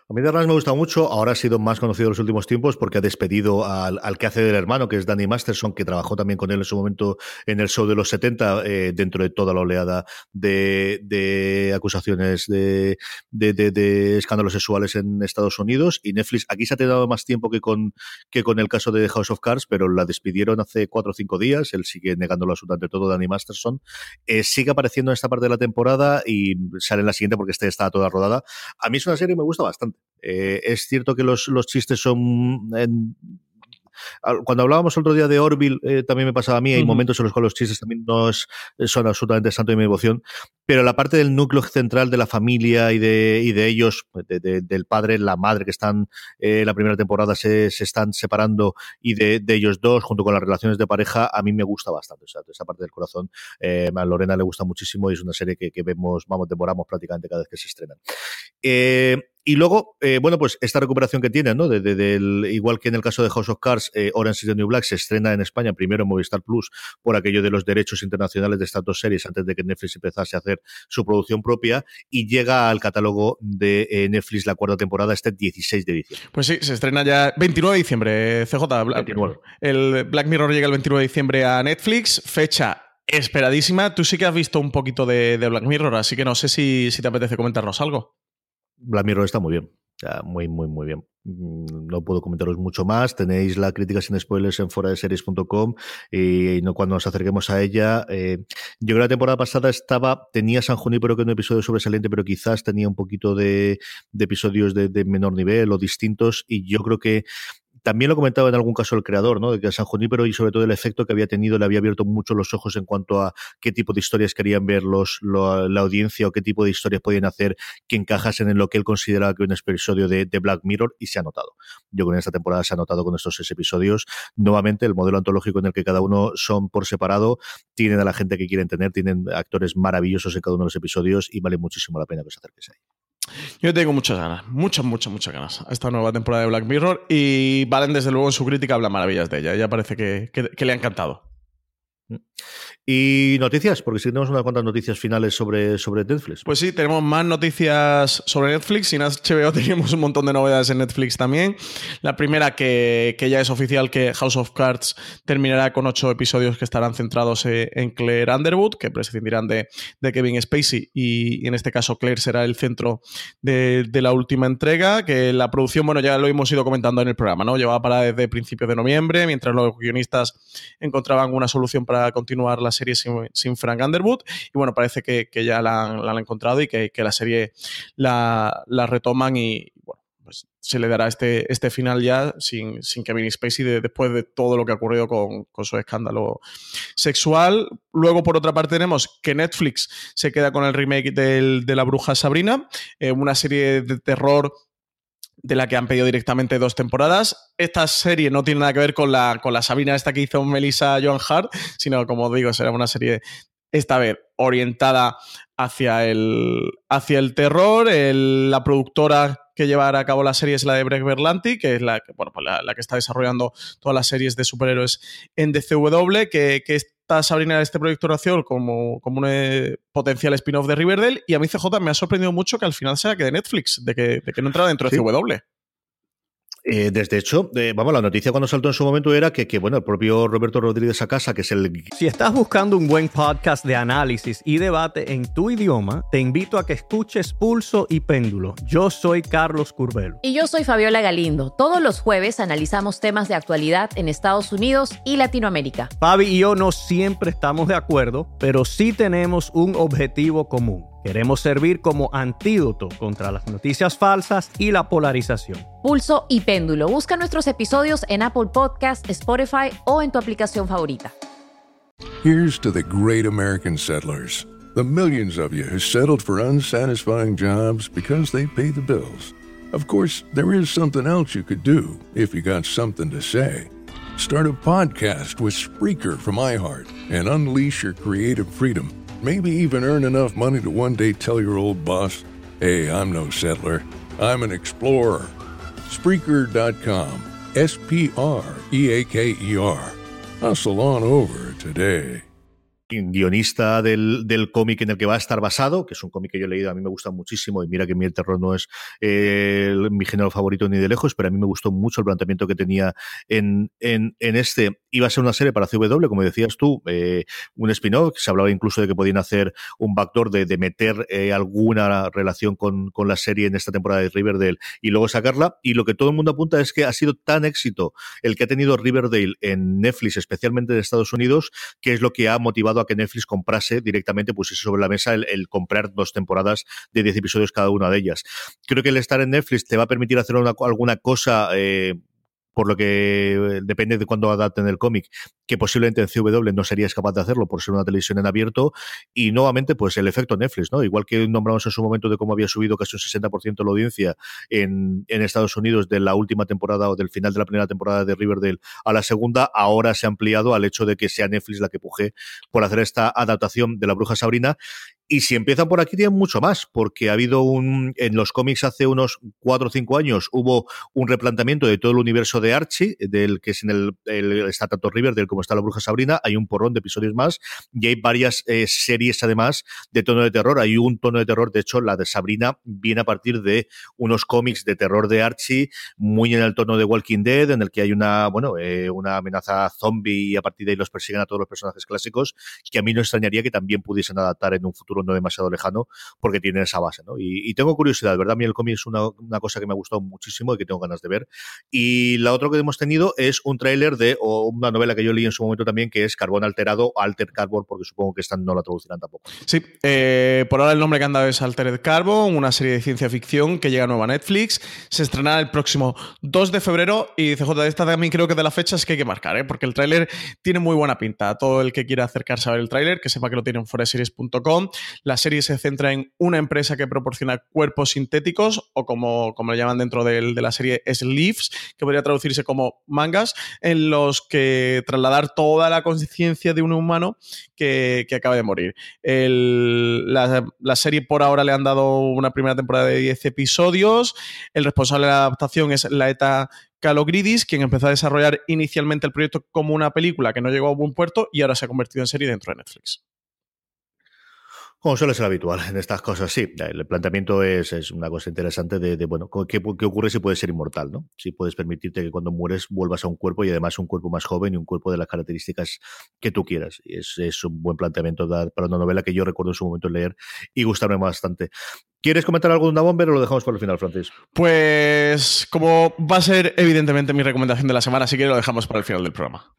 A mí Ranch me gusta mucho, ahora ha sido más conocido en los últimos tiempos porque ha despedido al, que hace del hermano, que es Danny Masterson, que trabajó también con él en su momento en el show de los 70, eh, dentro de toda la oleada de, acusaciones de, de, escándalos sexuales en Estados Unidos. Y Netflix, aquí se ha tenido más tiempo que con, que con el caso de House of Cards, pero la despidieron hace cuatro o cinco días, él sigue negándolo absolutamente todo, Danny Masterson. Eh, sigue apareciendo en esta parte de la temporada y sale en la siguiente porque esta está toda rodada. A mí es una serie que me gusta bastante. Eh, es cierto que los, los chistes son cuando hablábamos el otro día de Orville, eh, también me pasaba a mí, hay momentos en los cuales los chistes también no son absolutamente santo de mi devoción, pero la parte del núcleo central de la familia y de, y de ellos, del padre, la madre que están eh, la primera temporada se, se están separando y de, ellos dos, junto con las relaciones de pareja, a mí me gusta bastante. O sea, esa parte del corazón a Lorena le gusta muchísimo y es una serie que, que vemos, vamos, devoramos prácticamente cada vez que se estrenan. Eh, y luego, eh, bueno, pues esta recuperación que tiene, ¿no? De, del, igual que en el caso de House of Cards, eh, Orange is the New Black se estrena en España primero en Movistar Plus por aquello de los derechos internacionales de estas dos series antes de que Netflix empezase a hacer su producción propia y llega al catálogo de eh, Netflix la cuarta temporada este 16 de diciembre. Pues sí, se estrena ya 29 de diciembre, CJ. El Black Mirror llega el 29 de diciembre a Netflix, fecha esperadísima. Tú sí que has visto un poquito de, Black Mirror, así que no sé si, si te apetece comentarnos algo. Black está muy bien. muy, muy, muy bien. Mm, no puedo comentaros mucho más. Tenéis la crítica sin spoilers en fuera de series.com y no cuando nos acerquemos a ella. Eh, yo creo que la temporada pasada estaba, tenía San pero que un episodio sobresaliente, pero quizás tenía un poquito de, episodios de, de, menor nivel o distintos. Y yo creo que también lo comentaba en algún caso el creador, ¿no? De que San Junípero y sobre todo el efecto que había tenido le había abierto mucho los ojos en cuanto a qué tipo de historias querían ver los, la audiencia o qué tipo de historias podían hacer que encajasen en lo que él consideraba que un episodio de, Black Mirror y se ha notado. Yo con esta temporada se ha notado con estos seis episodios. Nuevamente, el modelo antológico en el que cada uno son por separado, tienen a la gente que quieren tener, tienen actores maravillosos en cada uno de los episodios y vale muchísimo la pena que se acerques ahí. Yo tengo muchas ganas, muchas, muchas, muchas ganas a esta nueva temporada de Black Mirror y Valen desde luego en su crítica habla maravillas de ella. Ella parece que le ha encantado. Mm. Y noticias, porque sí tenemos unas cuantas noticias finales sobre, sobre Netflix. Pues sí, tenemos más noticias sobre Netflix. Y en HBO teníamos un montón de novedades en Netflix también. La primera, que, ya es oficial que House of Cards terminará con ocho episodios que estarán centrados eh, en Claire Underwood, que prescindirán de, de Kevin Spacey. Y, en este caso, Claire será el centro de, la última entrega. Que la producción, bueno, ya lo hemos ido comentando en el programa, ¿no? Llevaba para desde principios de noviembre, mientras los guionistas encontraban una solución para continuar la serie sin, Frank Underwood. Y bueno, parece que, ya la han, encontrado y que, la serie la, retoman y bueno, pues se le dará este, este final ya sin, sin Kevin Spacey después de todo lo que ha ocurrido con, su escándalo sexual. Luego, por otra parte, tenemos que Netflix se queda con el remake de La Bruja Sabrina, eh, una serie de terror de la que han pedido directamente dos temporadas. Esta serie no tiene nada que ver con la, con la Sabina esta que hizo Melissa Joan Hart, sino como digo, será una serie esta vez orientada hacia el, hacia el terror. la productora que llevará a cabo la serie es la de Break Berlanti, que es la, bueno, pues la, que está desarrollando todas las series de superhéroes en DCW, que, que Sabrina este proyecto Raciol como, como un eh, potencial spin-off de Riverdale. Y a mí CJ me ha sorprendido mucho que al final sea que de Netflix, de que, de que no entra dentro de CW. Eh, desde hecho, eh, vamos, la noticia cuando saltó en su momento era que, que, bueno, el propio Roberto Rodríguez Acasa, que es el... Si estás buscando un buen podcast de análisis y debate en tu idioma, te invito a que escuches Pulso y Péndulo. Yo soy Carlos Curbelo. Y yo soy Fabiola Galindo. Todos los jueves analizamos temas de actualidad en Estados Unidos y Latinoamérica. Fabi y yo no siempre estamos de acuerdo, pero sí tenemos un objetivo común Queremos servir como antídoto contra las noticias falsas y la polarización. Pulso y péndulo. Busca nuestros episodios en Apple Podcast, Spotify o en tu aplicación favorita. Here's to the great American settlers. The millions of you who settled for unsatisfying jobs because they pay the bills. Of course, there is something else you could do if you got something to say. Start a podcast with Spreaker from iHeart and unleash your creative freedom. Maybe even earn enough money to one day tell your old boss, hey, I'm no settler, I'm an explorer. Spreaker.com. S P R E A K E R. Hustle on over today. Guionista del, del cómic en el que va a estar basado, que es un cómic que yo he leído, a mí me gusta muchísimo, y mira que mi terror no es eh, mi género favorito ni de lejos, pero a mí me gustó mucho el planteamiento que tenía en, en, en este. Iba a ser una serie para CW, como decías tú, eh, un spin-off, se hablaba incluso de que podían hacer un backdoor de, de meter eh, alguna relación con, con la serie en esta temporada de Riverdale y luego sacarla, y lo que todo el mundo apunta es que ha sido tan éxito el que ha tenido Riverdale en Netflix, especialmente en Estados Unidos, que es lo que ha motivado a que Netflix comprase directamente, pusiese sobre la mesa el, comprar dos temporadas de 10 episodios cada una de ellas. Creo que el estar en Netflix te va a permitir hacer alguna cosa eh, por lo que eh, depende de cuándo adapten el cómic, que posiblemente en CW no serías capaz de hacerlo por ser una televisión en abierto, y nuevamente, pues el efecto Netflix, ¿no? Igual que nombramos en su momento de cómo había subido casi un 60% la audiencia en, en Estados Unidos de la última temporada o del final de la primera temporada de Riverdale a la segunda, ahora se ha ampliado al hecho de que sea Netflix la que puje por hacer esta adaptación de la Bruja Sabrina y si empiezan por aquí, tienen mucho más, porque ha habido un. En los cómics hace unos cuatro o cinco años hubo un replanteamiento de todo el universo de Archie, del que es en el, está tanto del como está la Bruja Sabrina. Hay un porrón de episodios más y hay varias eh, series además de tono de terror. Hay un tono de terror, de hecho, la de Sabrina viene a partir de unos cómics de terror de Archie, muy en el tono de Walking Dead, en el que hay una, bueno, eh, una amenaza zombie y a partir de ahí los persiguen a todos los personajes clásicos, que a mí no extrañaría que también pudiesen adaptar en un futuro no demasiado lejano, porque tiene esa base, ¿no? Y, tengo curiosidad, ¿verdad? A mí el cómic es una, cosa que me ha gustado muchísimo y que tengo ganas de ver. Y la otra que hemos tenido es un tráiler de o una novela que yo leí en su momento también, que es Carbón Alterado, Alter Carbon, porque supongo que esta no la traducirán tampoco. Sí, eh, por ahora el nombre que han dado es Altered Carbon, una serie de ciencia ficción que llega nueva a Netflix. Se estrenará el próximo 2 de febrero y CJ, esta también creo que de las fechas que hay que marcar, ¿eh? porque el tráiler tiene muy buena pinta. Todo el que quiera acercarse a ver el tráiler, que sepa que lo tiene en foreseries.com. La serie se centra en una empresa que proporciona cuerpos sintéticos, o como, como le llaman dentro de, la serie, sleeves, que podría traducirse como mangas, en los que trasladar toda la conciencia de un humano que, acaba de morir. la, la, serie por ahora le han dado una primera temporada de 10 episodios. El responsable de la adaptación es la ETA Calogridis, quien empezó a desarrollar inicialmente el proyecto como una película que no llegó a buen puerto y ahora se ha convertido en serie dentro de Netflix. Como suele ser habitual en estas cosas, sí. El planteamiento es, una cosa interesante de, bueno, ¿qué, ¿qué, ocurre si puedes ser inmortal, ¿no? Si puedes permitirte que cuando mueres vuelvas a un cuerpo y además un cuerpo más joven y un cuerpo de las características que tú quieras. Es, un buen planteamiento para una novela que yo recuerdo en su momento leer y gustarme bastante. ¿Quieres comentar algo de una o lo dejamos por el final, Francis? Pues como va a ser evidentemente mi recomendación de la semana, así que lo dejamos para el final del programa.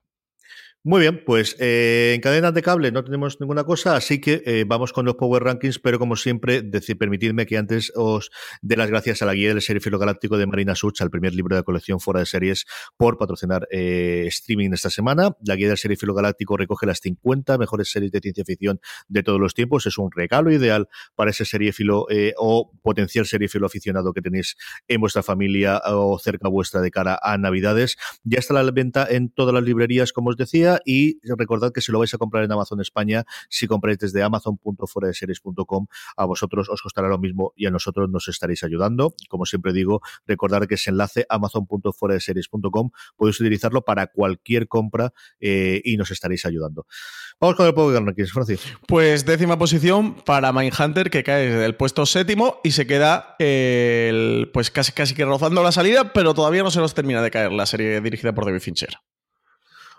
Muy bien, pues eh, en cadenas de cable no tenemos ninguna cosa, así que eh, vamos con los Power Rankings, pero como siempre, permitidme que antes os dé las gracias a la guía del Serifilo Galáctico de Marina Such, al primer libro de la colección fuera de series, por patrocinar eh, streaming esta semana. La guía del Serifilo Galáctico recoge las 50 mejores series de ciencia ficción de todos los tiempos. Es un regalo ideal para ese seriefilo eh, o potencial seriefilo aficionado que tenéis en vuestra familia o cerca vuestra de cara a Navidades. Ya está la venta en todas las librerías, como os decía y recordad que si lo vais a comprar en Amazon España, si compráis desde amazon.foradeseries.com, a vosotros os costará lo mismo y a nosotros nos estaréis ayudando. Como siempre digo, recordad que ese enlace amazon.foradeseries.com podéis utilizarlo para cualquier compra eh, y nos estaréis ayudando. Vamos con el Power Rankings, Francis. Pues décima posición para Mindhunter, que cae desde el puesto séptimo y se queda el, pues casi, casi que rozando la salida, pero todavía no se nos termina de caer la serie dirigida por David Fincher.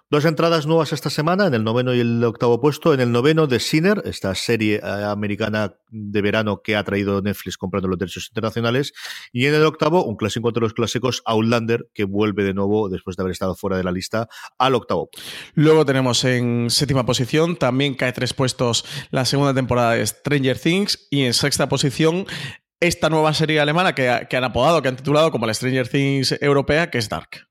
Dos entradas nuevas esta semana, en el noveno y el octavo puesto. En el noveno, de Sinner, esta serie eh, americana de verano que ha traído Netflix comprando los derechos internacionales. Y en el octavo, un clásico entre los clásicos, Outlander, que vuelve de nuevo, después de haber estado fuera de la lista, al octavo. Luego tenemos en séptima posición, también cae tres puestos la segunda temporada de Stranger Things. Y en sexta posición, esta nueva serie alemana que, que han apodado, que han titulado como la Stranger Things europea, que es Dark.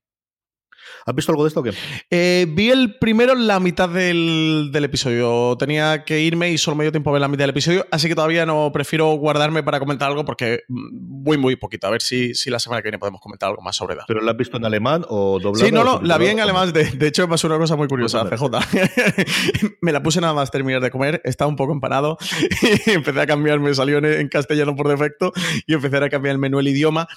¿Has visto algo de esto o qué? Eh, vi el primero la mitad del, episodio. Tenía que irme y solo me dio tiempo a ver la mitad del episodio, así que todavía no prefiero guardarme para comentar algo porque muy, muy poquito. A ver si, si la semana que viene podemos comentar algo más sobre Dark. ¿Pero la has visto en alemán o doblado? Sí, no, no, la vi en alemán. De, hecho, me pasó una cosa muy curiosa, CJ. me la puse nada más terminar de comer, estaba un poco empanado y empecé a cambiar, me salió en, castellano por defecto y empecé a cambiar el menú, el idioma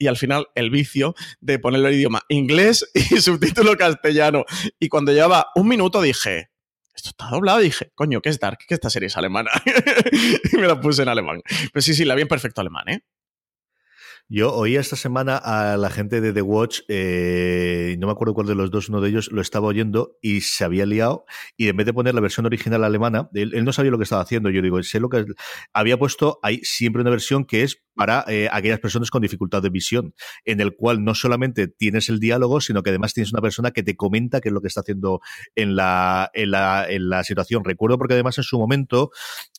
y al final el vicio de ponerlo en idioma inglés y subtítulo castellano. Y cuando llevaba un minuto dije, esto está doblado. dije, coño, ¿qué es Dark? Que esta serie es alemana. y me la puse en alemán. Pero sí, sí, la vi en perfecto alemán, ¿eh? Yo oí esta semana a la gente de The Watch, eh, no me acuerdo cuál de los dos, uno de ellos lo estaba oyendo y se había liado y en vez de poner la versión original alemana, él, no sabía lo que estaba haciendo. Yo digo, sé lo que había puesto, hay siempre una versión que es para eh, aquellas personas con dificultad de visión, en el cual no solamente tienes el diálogo, sino que además tienes una persona que te comenta qué es lo que está haciendo en la, en la, en la situación. Recuerdo porque además en su momento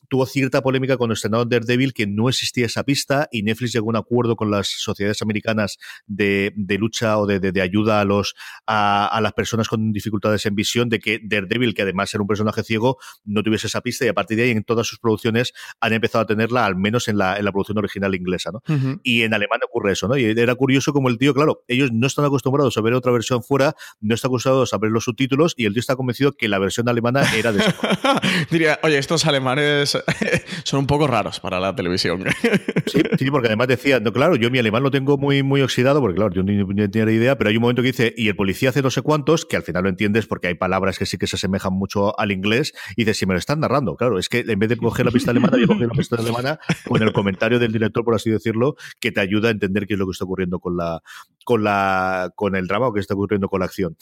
tuvo cierta polémica cuando estrenó Daredevil que no existía esa pista y Netflix llegó a un acuerdo con la sociedades americanas de, lucha o de, ayuda a los a, las personas con dificultades en visión de que Daredevil, que además era un personaje ciego, no tuviese esa pista y a partir de ahí en todas sus producciones han empezado a tenerla, al menos en la, en la producción original inglesa, ¿no? Y en alemán ocurre eso, ¿no? Y era curioso como el tío, claro, ellos no están acostumbrados a ver otra versión fuera, no están acostumbrados a ver los subtítulos y el tío está convencido que la versión alemana era de. Diría, oye, estos alemanes son un poco raros para la televisión. sí, sí, porque además decía, no, claro, yo mi alemán lo tengo muy, muy oxidado, porque claro, yo ni, tenía ni idea, pero hay un momento que dice, y el policía hace no sé cuántos, que al final lo entiendes porque hay palabras que sí que se asemejan mucho al inglés, y dice, si me lo están narrando, claro, es que en vez de coger la pista alemana, yo coger la pista alemana con el comentario del director, por así decirlo, que te ayuda a entender qué es lo que está ocurriendo con la, con la con el drama o qué está ocurriendo con la acción.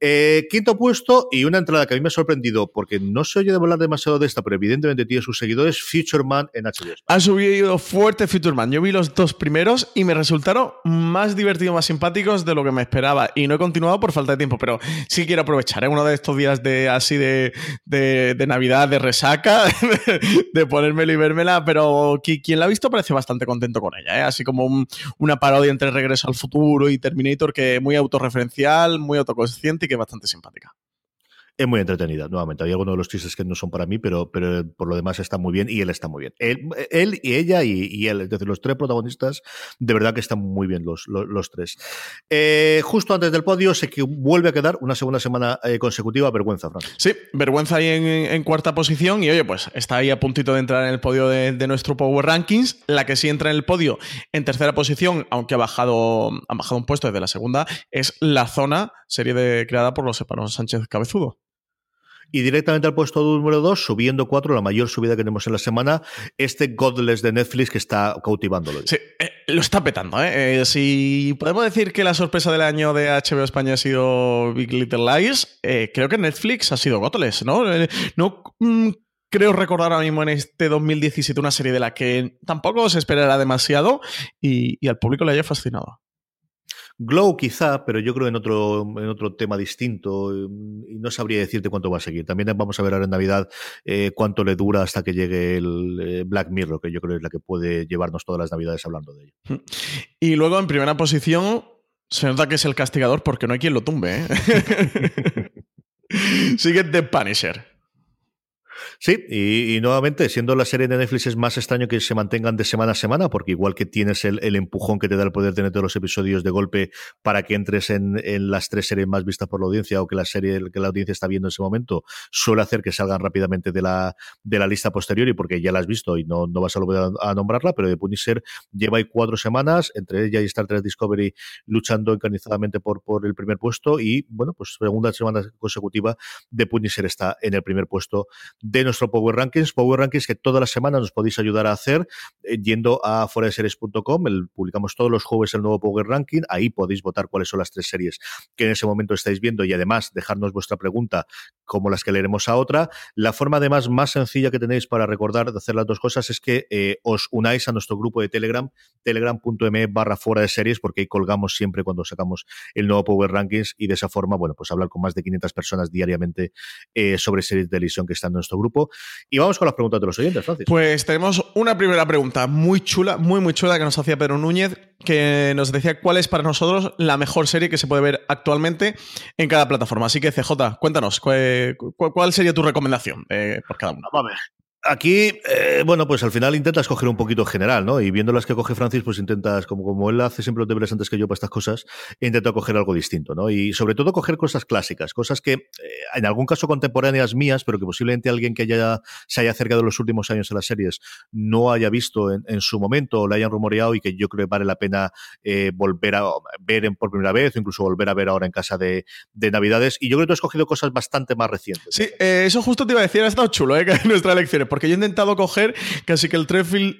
Eh, quinto puesto y una entrada que a mí me ha sorprendido porque no se oye de hablar demasiado de esta, pero evidentemente tiene sus seguidores, Future Man en HBO. Ha subido fuerte Future Man. Yo vi los dos primeros y me resultaron más divertidos, más simpáticos de lo que me esperaba. Y no he continuado por falta de tiempo, pero sí quiero aprovechar. ¿eh? Uno de estos días de así de, de, Navidad, de resaca, de, ponérmelo y vérmela, pero quien la ha visto parece bastante contento con ella. ¿eh? Así como una parodia entre Regreso al Futuro y Terminator, que es muy autorreferencial, muy autoconsciente y que es bastante simpática es muy entretenida, nuevamente. Hay algunos de los chistes que no son para mí, pero, pero por lo demás está muy bien y él está muy bien. Él, él y ella y, él, es decir, los tres protagonistas, de verdad que están muy bien los, los, tres. Eh, justo antes del podio, sé que vuelve a quedar una segunda semana eh, consecutiva, vergüenza, Fran. Sí, vergüenza ahí en, cuarta posición y oye, pues está ahí a puntito de entrar en el podio de, nuestro Power Rankings. La que sí entra en el podio en tercera posición, aunque ha bajado, ha bajado un puesto desde la segunda, es La Zona, serie creada por los hermanos Sánchez Cabezudo. Y directamente al puesto número 2, subiendo 4, la mayor subida que tenemos en la semana, este Godless de Netflix que está cautivándolo. Sí, eh, lo está petando. ¿eh? ¿eh? Si podemos decir que la sorpresa del año de HBO España ha sido Big Little Lies, eh, creo que Netflix ha sido Godless, ¿no? no mm, creo recordar ahora mismo en este 2017 una serie de la que tampoco se esperará demasiado y, y al público le haya fascinado. Glow quizá, pero yo creo en otro, en otro tema distinto y no sabría decirte cuánto va a seguir. También vamos a ver ahora en Navidad eh, cuánto le dura hasta que llegue el eh, Black Mirror, que yo creo es la que puede llevarnos todas las Navidades hablando de ello. Y luego en primera posición se nota que es el castigador porque no hay quien lo tumbe. ¿eh? Sigue The Punisher. Sí, y, nuevamente, siendo la serie de Netflix es más extraño que se mantengan de semana a semana, porque igual que tienes el, empujón que te da el poder tener todos los episodios de golpe para que entres en, las tres series más vistas por la audiencia o que la serie que la audiencia está viendo en ese momento, suele hacer que salgan rápidamente de la, de la lista posterior y porque ya la has visto y no, no vas a volver a, nombrarla, pero de Punisher lleva ahí cuatro semanas, entre ella y Star Trek Discovery, luchando encarnizadamente por, por el primer puesto y, bueno, pues segunda semana consecutiva de Punisher está en el primer puesto de nuestro Power Rankings. Power Rankings que todas las semanas nos podéis ayudar a hacer eh, yendo a foradeseries.com. Publicamos todos los jueves el nuevo Power Ranking. Ahí podéis votar cuáles son las tres series que en ese momento estáis viendo y además dejarnos vuestra pregunta como las que leeremos a otra. La forma además más sencilla que tenéis para recordar de hacer las dos cosas es que eh, os unáis a nuestro grupo de Telegram, telegram.me barra fuera de series, porque ahí colgamos siempre cuando sacamos el nuevo Power Rankings y de esa forma, bueno, pues hablar con más de 500 personas diariamente eh, sobre series de televisión que están en nuestro grupo. Y vamos con las preguntas de los oyentes, Francis. Pues tenemos una primera pregunta muy chula, muy, muy chula que nos hacía Pedro Núñez, que nos decía cuál es para nosotros la mejor serie que se puede ver actualmente en cada plataforma. Así que, CJ, cuéntanos, ¿cuál, sería tu recomendación eh, por cada uno? Vamos Aquí, eh, bueno, pues al final intentas coger un poquito general, ¿no? Y viendo las que coge Francis, pues intentas, como, como él hace siempre los deberes antes que yo para estas cosas, intento coger algo distinto, ¿no? Y sobre todo coger cosas clásicas, cosas que eh, en algún caso contemporáneas mías, pero que posiblemente alguien que haya, se haya acercado en los últimos años a las series no haya visto en, su momento o la hayan rumoreado y que yo creo que vale la pena eh, volver a ver por primera vez o incluso volver a ver ahora en casa de, Navidades. Y yo creo que tú has cogido cosas bastante más recientes. Sí, eso justo te iba a decir, ha estado chulo, ¿eh? Nuestra elección porque yo he intentado coger casi que el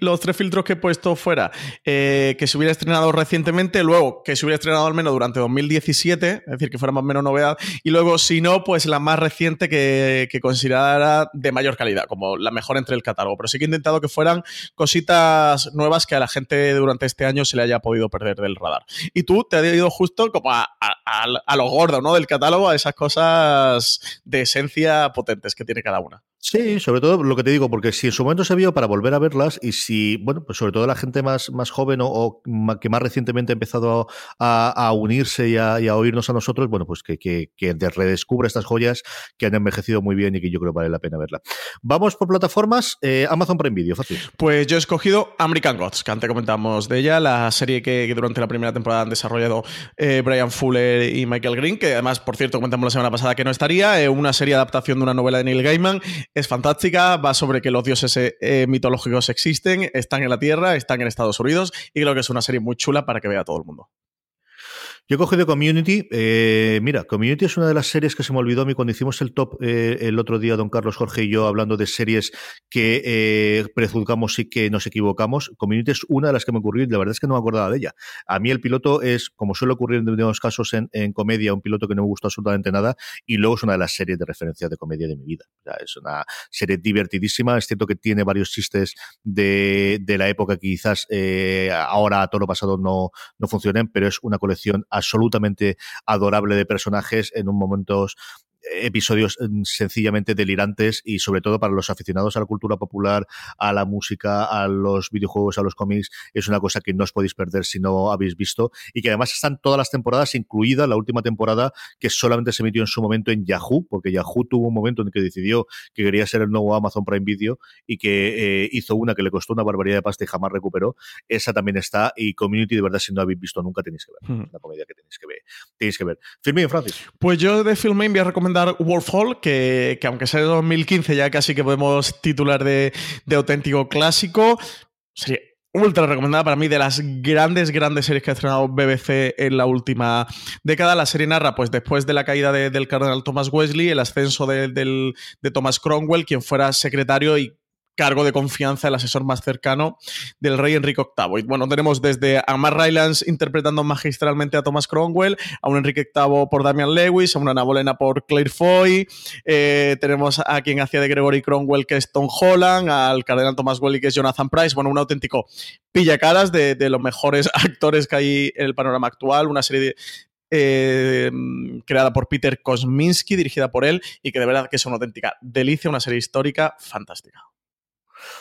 los tres filtros que he puesto fuera, eh, que se hubiera estrenado recientemente, luego que se hubiera estrenado al menos durante 2017, es decir, que fuera más o menos novedad, y luego, si no, pues la más reciente que, considerara de mayor calidad, como la mejor entre el catálogo. Pero sí que he intentado que fueran cositas nuevas que a la gente durante este año se le haya podido perder del radar. Y tú te has ido justo como a, a lo gordo, ¿no? Del catálogo, a esas cosas de esencia potentes que tiene cada una. Sí, sobre todo lo que te digo, porque si en su momento se vio para volver a verlas y si, bueno, pues sobre todo la gente más, más joven o, que más recientemente ha empezado a, unirse y a, oírnos a nosotros, bueno, pues que, que, que redescubra estas joyas que han envejecido muy bien y que yo creo vale la pena verla. Vamos por plataformas, eh, Amazon Prime Video, fácil. Pues yo he escogido American Gods, que antes comentamos de ella, la serie que, durante la primera temporada han desarrollado eh, Brian Fuller y Michael Green, que además, por cierto, comentamos la semana pasada que no estaría, eh, una serie adaptación de una novela de Neil Gaiman es fantástica, va sobre que los dioses eh, mitológicos existen, están en la Tierra, están en Estados Unidos y creo que es una serie muy chula para que vea todo el mundo. Yo he cogido Community. Eh, mira, Community es una de las series que se me olvidó a mí cuando hicimos el top eh, el otro día, don Carlos Jorge y yo, hablando de series que eh, prejuzgamos y que nos equivocamos. Community es una de las que me ocurrió y la verdad es que no me acordaba de ella. A mí el piloto es, como suele ocurrir en determinados casos en, comedia, un piloto que no me gustó absolutamente nada y luego es una de las series de referencia de comedia de mi vida. es una serie divertidísima. Es cierto que tiene varios chistes de, de la época que quizás ahora a todo lo pasado no, no funcionen, pero es una colección absolutamente adorable de personajes en un momentos episodios mm, sencillamente delirantes y sobre todo para los aficionados a la cultura popular, a la música, a los videojuegos, a los cómics, es una cosa que no os podéis perder si no habéis visto y que además están todas las temporadas, incluida la última temporada que solamente se emitió en su momento en Yahoo, porque Yahoo tuvo un momento en que decidió que quería ser el nuevo Amazon Prime Video y que eh, hizo una que le costó una barbaridad de pasta y jamás recuperó. Esa también está y Community, de verdad, si no habéis visto nunca tenéis que ver. Una comedia que tenéis que ver. Tenéis que ver. Filmin, Francis. Pues yo de Filmin voy a recomendar Wolf Hall, que, aunque sea de 2015 ya casi que podemos titular de, auténtico clásico, sería ultra recomendada para mí de las grandes, grandes series que ha estrenado BBC en la última década. La serie narra, pues después de la caída del cardenal Thomas Wesley, el ascenso de, de Thomas Cromwell, quien fuera secretario y cargo de confianza, el asesor más cercano del rey Enrique VIII. Bueno, tenemos desde a Mark Rylance interpretando magistralmente a Thomas Cromwell, a un Enrique VIII por Damian Lewis, a una Ana Bolena por Claire Foy, eh, tenemos a quien hacía de Gregory Cromwell que es Tom Holland, al cardenal Thomas Welly que es Jonathan Price, bueno, un auténtico pillacaras de, de los mejores actores que hay en el panorama actual, una serie eh, creada por Peter Kosminski, dirigida por él, y que de verdad que es una auténtica delicia, una serie histórica fantástica.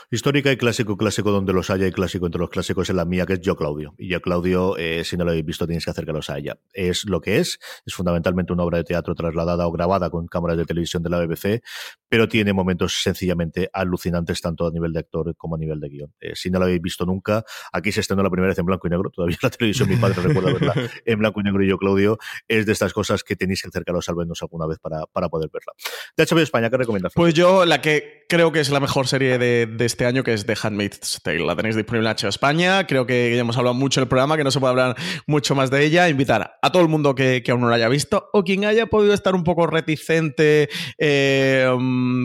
Histórica y clásico, clásico donde los haya y clásico entre los clásicos es la mía, que es Yo Claudio. Y Yo Claudio, eh, si no lo habéis visto, tenéis que acercaros a ella. Es lo que es, es fundamentalmente una obra de teatro trasladada o grabada con cámaras de televisión de la BBC, pero tiene momentos sencillamente alucinantes tanto a nivel de actor como a nivel de guion. Eh, si no lo habéis visto nunca, aquí se estrenó la primera vez en blanco y negro, todavía la televisión mi padre recuerda verla en blanco y negro y Yo Claudio, es de estas cosas que tenéis que acercaros al menos alguna vez para, para poder verla. De HBO España, ¿qué recomiendas? Pues yo la que creo que es la mejor serie de, de este año, que es The Handmaid's Tale. La tenéis disponible en HBO España. Creo que ya hemos hablado mucho en el programa, que no se puede hablar mucho más de ella. Invitar a todo el mundo que, aún no la haya visto o quien haya podido estar un poco reticente eh,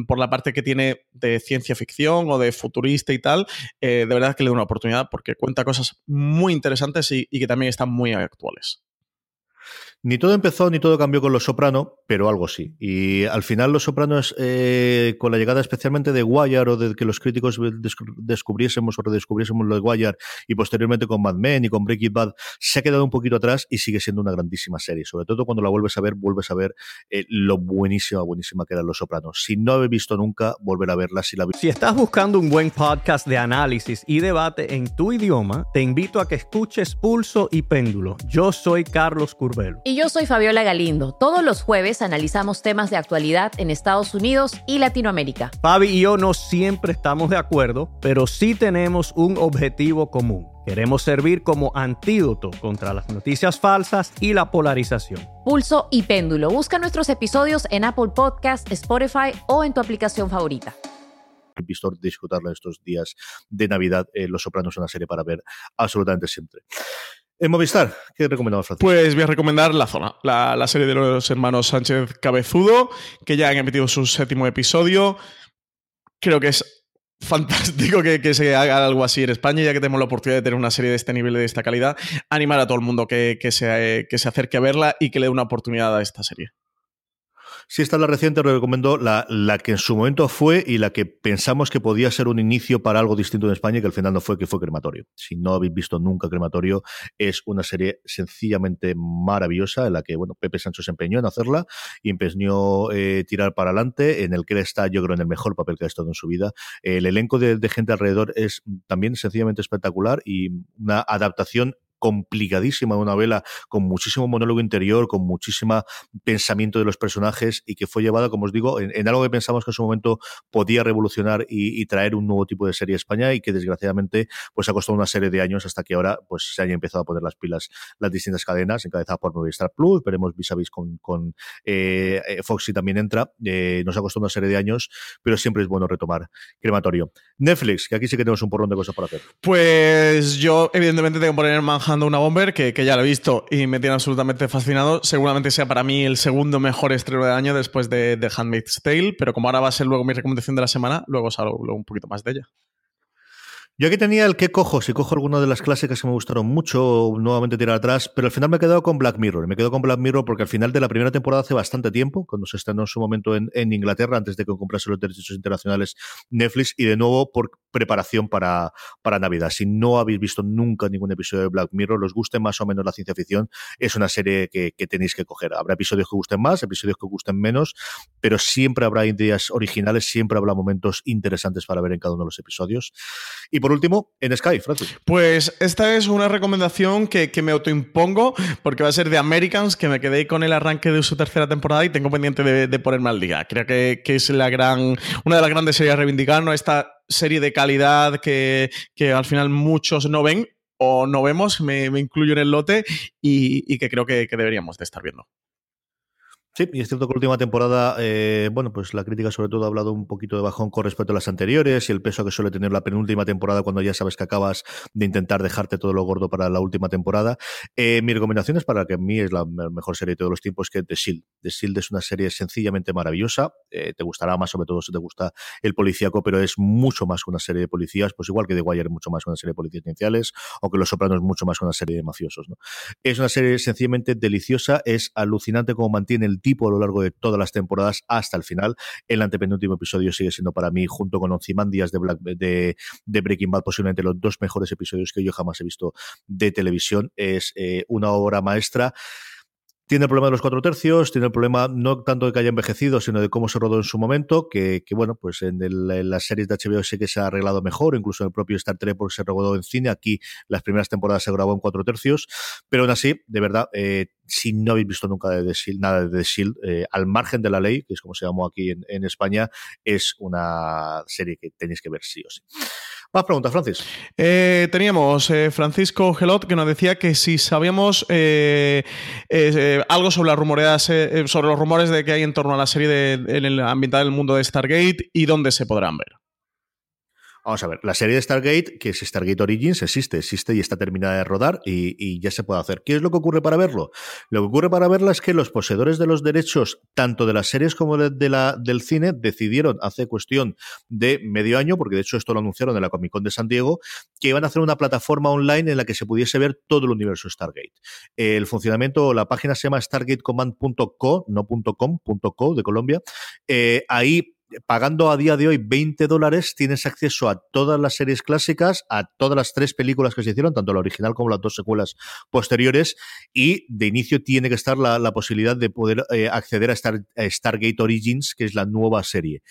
por la parte que tiene de ciencia ficción o de futurista y tal. Eh, de verdad que le doy una oportunidad porque cuenta cosas muy interesantes y que también están muy actuales. Ni todo empezó ni todo cambió con Los Soprano, pero algo sí. Y al final Los Sopranos, eh, con la llegada especialmente de Wire o de que los críticos descubriésemos o redescubriésemos lo de Wire y posteriormente con Mad Men y con Breaking Bad, se ha quedado un poquito atrás y sigue siendo una grandísima serie. Sobre todo cuando la vuelves a ver, vuelves a ver eh, lo buenísima, buenísima que eran Los Sopranos. Si no habéis visto nunca, volver a verla. Si, la... si estás buscando un buen podcast de análisis y debate en tu idioma, te invito a que escuches Pulso y Péndulo. Yo soy Carlos Curbelo. Y yo soy Fabiola Galindo. Todos los jueves analizamos temas de actualidad en Estados Unidos y Latinoamérica. Fabi y yo no siempre estamos de acuerdo, pero sí tenemos un objetivo común. Queremos servir como antídoto contra las noticias falsas y la polarización. Pulso y péndulo. Busca nuestros episodios en Apple Podcast, Spotify o en tu aplicación favorita visto disfrutarla estos días de Navidad. Eh, Los Sopranos es una serie para ver absolutamente siempre. En Movistar, ¿qué recomendamos? Pues voy a recomendar La Zona, la, la, serie de los hermanos Sánchez Cabezudo, que ya han emitido su séptimo episodio. Creo que es fantástico que, que, se haga algo así en España, ya que tenemos la oportunidad de tener una serie de este nivel y de esta calidad. Animar a todo el mundo que, que, se, que se acerque a verla y que le dé una oportunidad a esta serie. Si esta es la reciente, os recomiendo la, la, que en su momento fue y la que pensamos que podía ser un inicio para algo distinto en España, que al final no fue, que fue Crematorio. Si no habéis visto nunca Crematorio, es una serie sencillamente maravillosa en la que, bueno, Pepe Sancho se empeñó en hacerla y empeñó eh, tirar para adelante, en el que él está, yo creo, en el mejor papel que ha estado en su vida. El elenco de gente alrededor es también sencillamente espectacular y una adaptación complicadísima, una novela con muchísimo monólogo interior, con muchísimo pensamiento de los personajes y que fue llevada, como os digo, en, algo que pensamos que en su momento podía revolucionar y, traer un nuevo tipo de serie a España y que desgraciadamente pues ha costado una serie de años hasta que ahora pues se haya empezado a poner las pilas las distintas cadenas, encabezadas por Movistar Plus, veremos vis a vis con, con eh, Foxy también entra, eh, nos ha costado una serie de años, pero siempre es bueno retomar Crematorio. Netflix, que aquí sí que tenemos un porrón de cosas para hacer. Pues yo evidentemente tengo que poner en Una Bomber, que, que, ya lo he visto y me tiene absolutamente fascinado. Seguramente sea para mí el segundo mejor estreno del año después de, de Handmaid's Tale, pero como ahora va a ser luego mi recomendación de la semana, luego os hablo un poquito más de ella. Yo aquí tenía el que cojo, si cojo alguna de las clásicas que me gustaron mucho, nuevamente tirar atrás, pero al final me he quedado con Black Mirror. Me quedo con Black Mirror porque al final de la primera temporada hace bastante tiempo, cuando se estrenó en su momento en, Inglaterra, antes de que comprase los derechos internacionales Netflix, y de nuevo por preparación para, para Navidad. Si no habéis visto nunca ningún episodio de Black Mirror, los guste más o menos la ciencia ficción, es una serie que, que tenéis que coger. Habrá episodios que gusten más, episodios que gusten menos, pero siempre habrá ideas originales, siempre habrá momentos interesantes para ver en cada uno de los episodios. Por último, en Sky, Francis. Pues esta es una recomendación que, que, me autoimpongo porque va a ser de Americans, que me quedé con el arranque de su tercera temporada y tengo pendiente de, ponerme al día. Creo que, es una de las grandes series a reivindicar, ¿no? Esta serie de calidad que, al final muchos no ven o no vemos, me, incluyo en el lote y, y que creo que, que deberíamos de estar viendo. Sí, y es cierto que la última temporada, eh, bueno, pues la crítica sobre todo ha hablado un poquito de bajón con respecto a las anteriores y el peso que suele tener la penúltima temporada cuando ya sabes que acabas de intentar dejarte todo lo gordo para la última temporada. Eh, mi recomendación es para que a mí es la mejor serie de todos los tiempos, que The Shield. The Shield es una serie sencillamente maravillosa. Eh, te gustará más, sobre todo si te gusta el policíaco, pero es mucho más que una serie de policías, pues igual que The Wire es mucho más que una serie de policías iniciales o que Los Sopranos es mucho más que una serie de mafiosos. ¿no? Es una serie sencillamente deliciosa, es alucinante cómo mantiene el tipo a lo largo de todas las temporadas hasta el final. El antepenúltimo episodio sigue siendo para mí, junto con Ozymandias de, Black, de, de Breaking Bad, posiblemente los dos mejores episodios que yo jamás he visto de televisión. Es eh, una obra maestra. Tiene el problema de los cuatro tercios, tiene el problema no tanto de que haya envejecido, sino de cómo se rodó en su momento, que, que bueno, pues en, las series de HBO sí que se ha arreglado mejor, incluso en el propio Star Trek porque se rodó en cine, aquí las primeras temporadas se grabó en cuatro tercios, pero aún así, de verdad, eh, si no habéis visto nunca de The Shield, nada de The Shield, eh, al margen de la ley, que es como se llamó aquí en España, es una serie que tenéis que ver sí o sí. Más preguntas, Francis. Eh, teníamos eh, Francisco Gelot que nos decía que si sabíamos eh, algo sobre las rumoreas, sobre los rumores de que hay en torno a la serie en el ambiental del mundo de Stargate y dónde se podrán ver. Vamos a ver, la serie de Stargate, que es Stargate Origins, existe, existe y está terminada de rodar y, ya se puede hacer. ¿Qué es lo que ocurre para verlo? Lo que ocurre para verla es que los poseedores de los derechos, tanto de las series como de, de la, del cine, decidieron hace cuestión de medio año, porque de hecho esto lo anunciaron en la Comic Con de San Diego, que iban a hacer una plataforma online en la que se pudiese ver todo el universo Stargate. El funcionamiento, la página se llama stargatecommand.co, no .com, .co de Colombia. Eh, ahí pagando a día de hoy 20 dólares tienes acceso a todas las series clásicas, a todas las tres películas que se hicieron, tanto la original como las dos secuelas posteriores, y de inicio tiene que estar la, posibilidad de poder eh, acceder a, Star, a Stargate Origins, que es la nueva serie.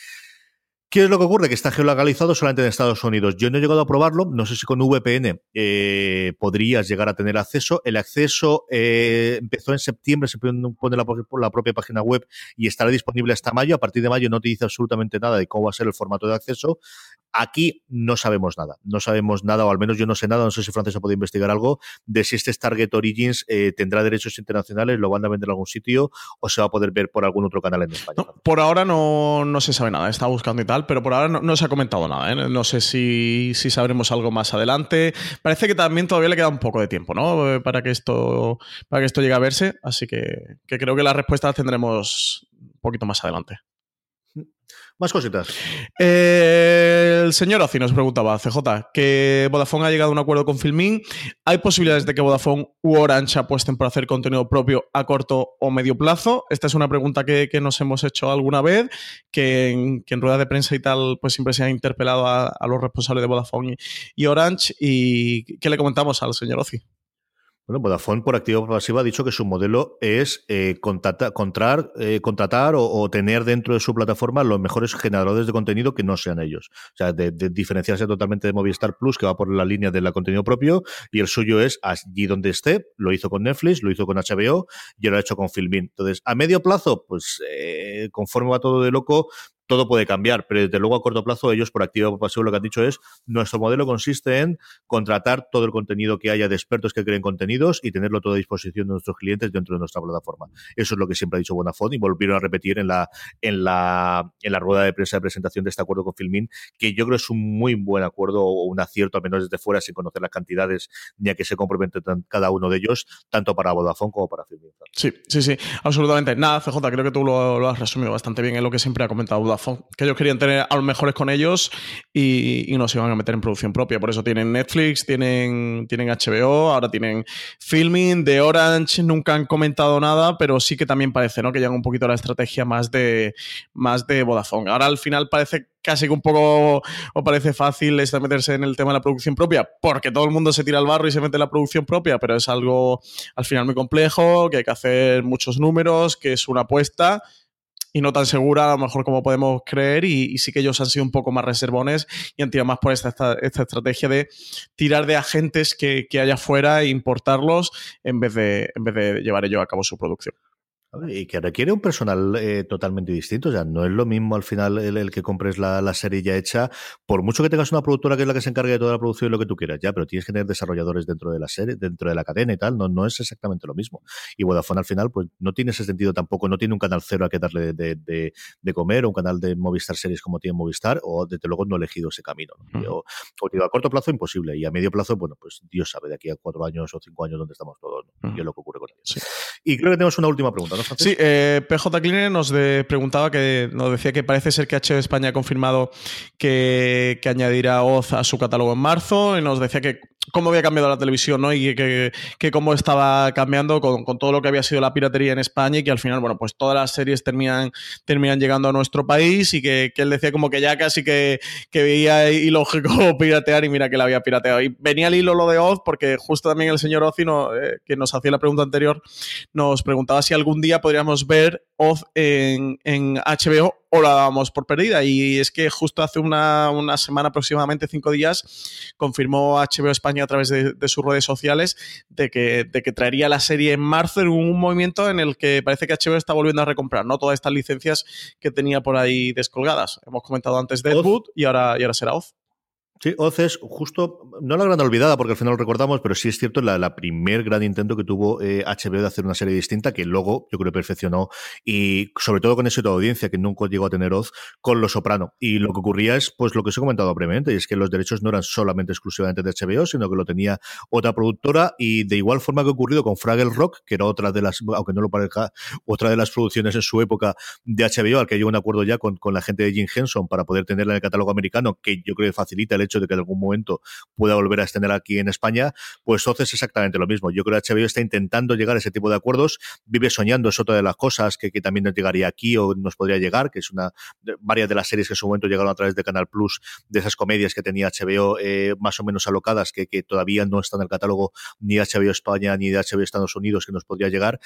¿Qué es lo que ocurre? Que está geolocalizado solamente en Estados Unidos. Yo no he llegado a probarlo, no sé si con VPN eh, podrías llegar a tener acceso. El acceso eh, empezó en septiembre, se pone la, la, propia página web y estará disponible hasta mayo. A partir de mayo no te dice absolutamente nada de cómo va a ser el formato de acceso. Aquí no sabemos nada, no sabemos nada, o al menos yo no sé nada, no sé si Francia puede investigar algo, de si este Target Origins eh, tendrá derechos internacionales, lo van a vender en algún sitio o se va a poder ver por algún otro canal en España. No, por ahora no, no, se sabe nada, está buscando y tal, pero por ahora no, no se ha comentado nada. ¿eh? No sé si, si, sabremos algo más adelante. Parece que también todavía le queda un poco de tiempo, ¿no? Para que esto, para que esto llegue a verse, así que, que creo que las respuestas tendremos un poquito más adelante. Más cositas. Eh, el señor Ozi nos preguntaba, CJ, que Vodafone ha llegado a un acuerdo con Filmin. ¿Hay posibilidades de que Vodafone u Orange apuesten por hacer contenido propio a corto o medio plazo? Esta es una pregunta que, que nos hemos hecho alguna vez, que en, que en, rueda de prensa y tal, pues siempre se ha interpelado a, a los responsables de Vodafone y, y Orange. ¿Y qué le comentamos al señor Ozi? Bueno, Vodafone por activa o pasiva ha dicho que su modelo es eh, eh, contratar o, tener dentro de su plataforma los mejores generadores de contenido que no sean ellos. O sea, de, diferenciarse totalmente de Movistar Plus, que va por la línea del contenido propio, y el suyo es allí donde esté. Lo hizo con Netflix, lo hizo con HBO y lo ha hecho con Filmin. Entonces, a medio plazo, pues eh, conforme va todo de loco, todo puede cambiar, pero desde luego a corto plazo ellos por activo o por pasivo lo que han dicho es nuestro modelo consiste en contratar todo el contenido que haya de expertos que creen contenidos y tenerlo todo a disposición de nuestros clientes dentro de nuestra plataforma. Eso es lo que siempre ha dicho Bonafont y volvieron a repetir en la en la en la rueda de prensa de presentación de este acuerdo con Filmin, que yo creo es un muy buen acuerdo o un acierto al menos desde fuera sin conocer las cantidades ni a que se comprometen cada uno de ellos, tanto para Vodafone como para Filmin. Sí, sí, sí, absolutamente. Nada, CJ, creo que tú lo has resumido bastante bien en lo que siempre ha comentado Que ellos querían tener a los mejores con ellos y, no se iban a meter en producción propia. Por eso tienen Netflix, tienen, tienen HBO, ahora tienen Filming, de Orange, nunca han comentado nada, pero sí que también parece ¿no? que llegan un poquito a la estrategia más de, más de Vodafone. Ahora al final parece casi que un poco o parece fácil meterse en el tema de la producción propia, porque todo el mundo se tira al barro y se mete en la producción propia, pero es algo al final muy complejo, que hay que hacer muchos números, que es una apuesta y no tan segura a lo mejor como podemos creer y, sí que ellos han sido un poco más reservones y han tirado más por esta, esta, esta estrategia de tirar de agentes que, que haya afuera e importarlos en vez, de, en vez de llevar ellos a cabo su producción. Y que requiere un personal eh, totalmente distinto. O sea, no es lo mismo al final el, que compres la, la, serie ya hecha, por mucho que tengas una productora que es la que se encargue de toda la producción y lo que tú quieras, ya, pero tienes que tener desarrolladores dentro de la serie, dentro de la cadena y tal. No, no es exactamente lo mismo. Y Vodafone al final, pues no tiene ese sentido tampoco. No tiene un canal cero a que darle de, de, de comer o un canal de Movistar Series como tiene Movistar, o desde luego no ha elegido ese camino. ¿no? Yo, a corto plazo imposible y a medio plazo, bueno, pues Dios sabe de aquí a cuatro años o cinco años dónde estamos todos ¿no? y es lo que ocurre con ellos. Sí. Y creo que tenemos una última pregunta, ¿no? Sí, eh, PJ Cleaner nos preguntaba que nos decía que parece ser que HBO España ha confirmado que, que añadirá Oz a su catálogo en marzo y nos decía que cómo había cambiado la televisión, ¿no? Y que, que, cómo estaba cambiando con, con, todo lo que había sido la piratería en España y que al final, bueno, pues todas las series terminan, terminan llegando a nuestro país y que, que él decía como que ya casi que, veía ilógico piratear y mira que la había pirateado. Y venía al hilo lo de Oz porque justo también el señor Ocino, eh, que nos hacía la pregunta anterior, nos preguntaba si algún día podríamos ver Oz en, en HBO o la dábamos por perdida. Y es que justo hace una, una semana, aproximadamente cinco días, confirmó HBO España a través de, de, sus redes sociales de que, de que traería la serie en marzo en un movimiento en el que parece que HBO está volviendo a recomprar ¿no? todas estas licencias que tenía por ahí descolgadas. Hemos comentado antes Deadwood y ahora, y ahora será Oz. Sí, Oz es justo, no la gran olvidada porque al final lo recordamos, pero sí es cierto la, la primer gran intento que tuvo eh, HBO de hacer una serie distinta que luego yo creo que perfeccionó y sobre todo con éxito de audiencia que nunca llegó a tener Oz con Lo Soprano. Y lo que ocurría es pues lo que os he comentado brevemente y es que los derechos no eran solamente exclusivamente de HBO, sino que lo tenía otra productora y de igual forma que ha ocurrido con Fraggle Rock, que era otra de las, aunque no lo parezca, otra de las producciones en su época de HBO, al que llegó un acuerdo ya con, con la gente de Jim Henson para poder tenerla en el catálogo americano, que yo creo que facilita el hecho de que en algún momento pueda volver a extender aquí en España, pues Oz es exactamente lo mismo. Yo creo que HBO está intentando llegar a ese tipo de acuerdos, vive soñando, es otra de las cosas que, que también nos llegaría aquí o nos podría llegar, que es una varias de las series que en su momento llegaron a través de Canal Plus, de esas comedias que tenía HBO eh, más o menos alocadas, que, que todavía no están en el catálogo ni de HBO España ni de HBO Estados Unidos, que nos podría llegar.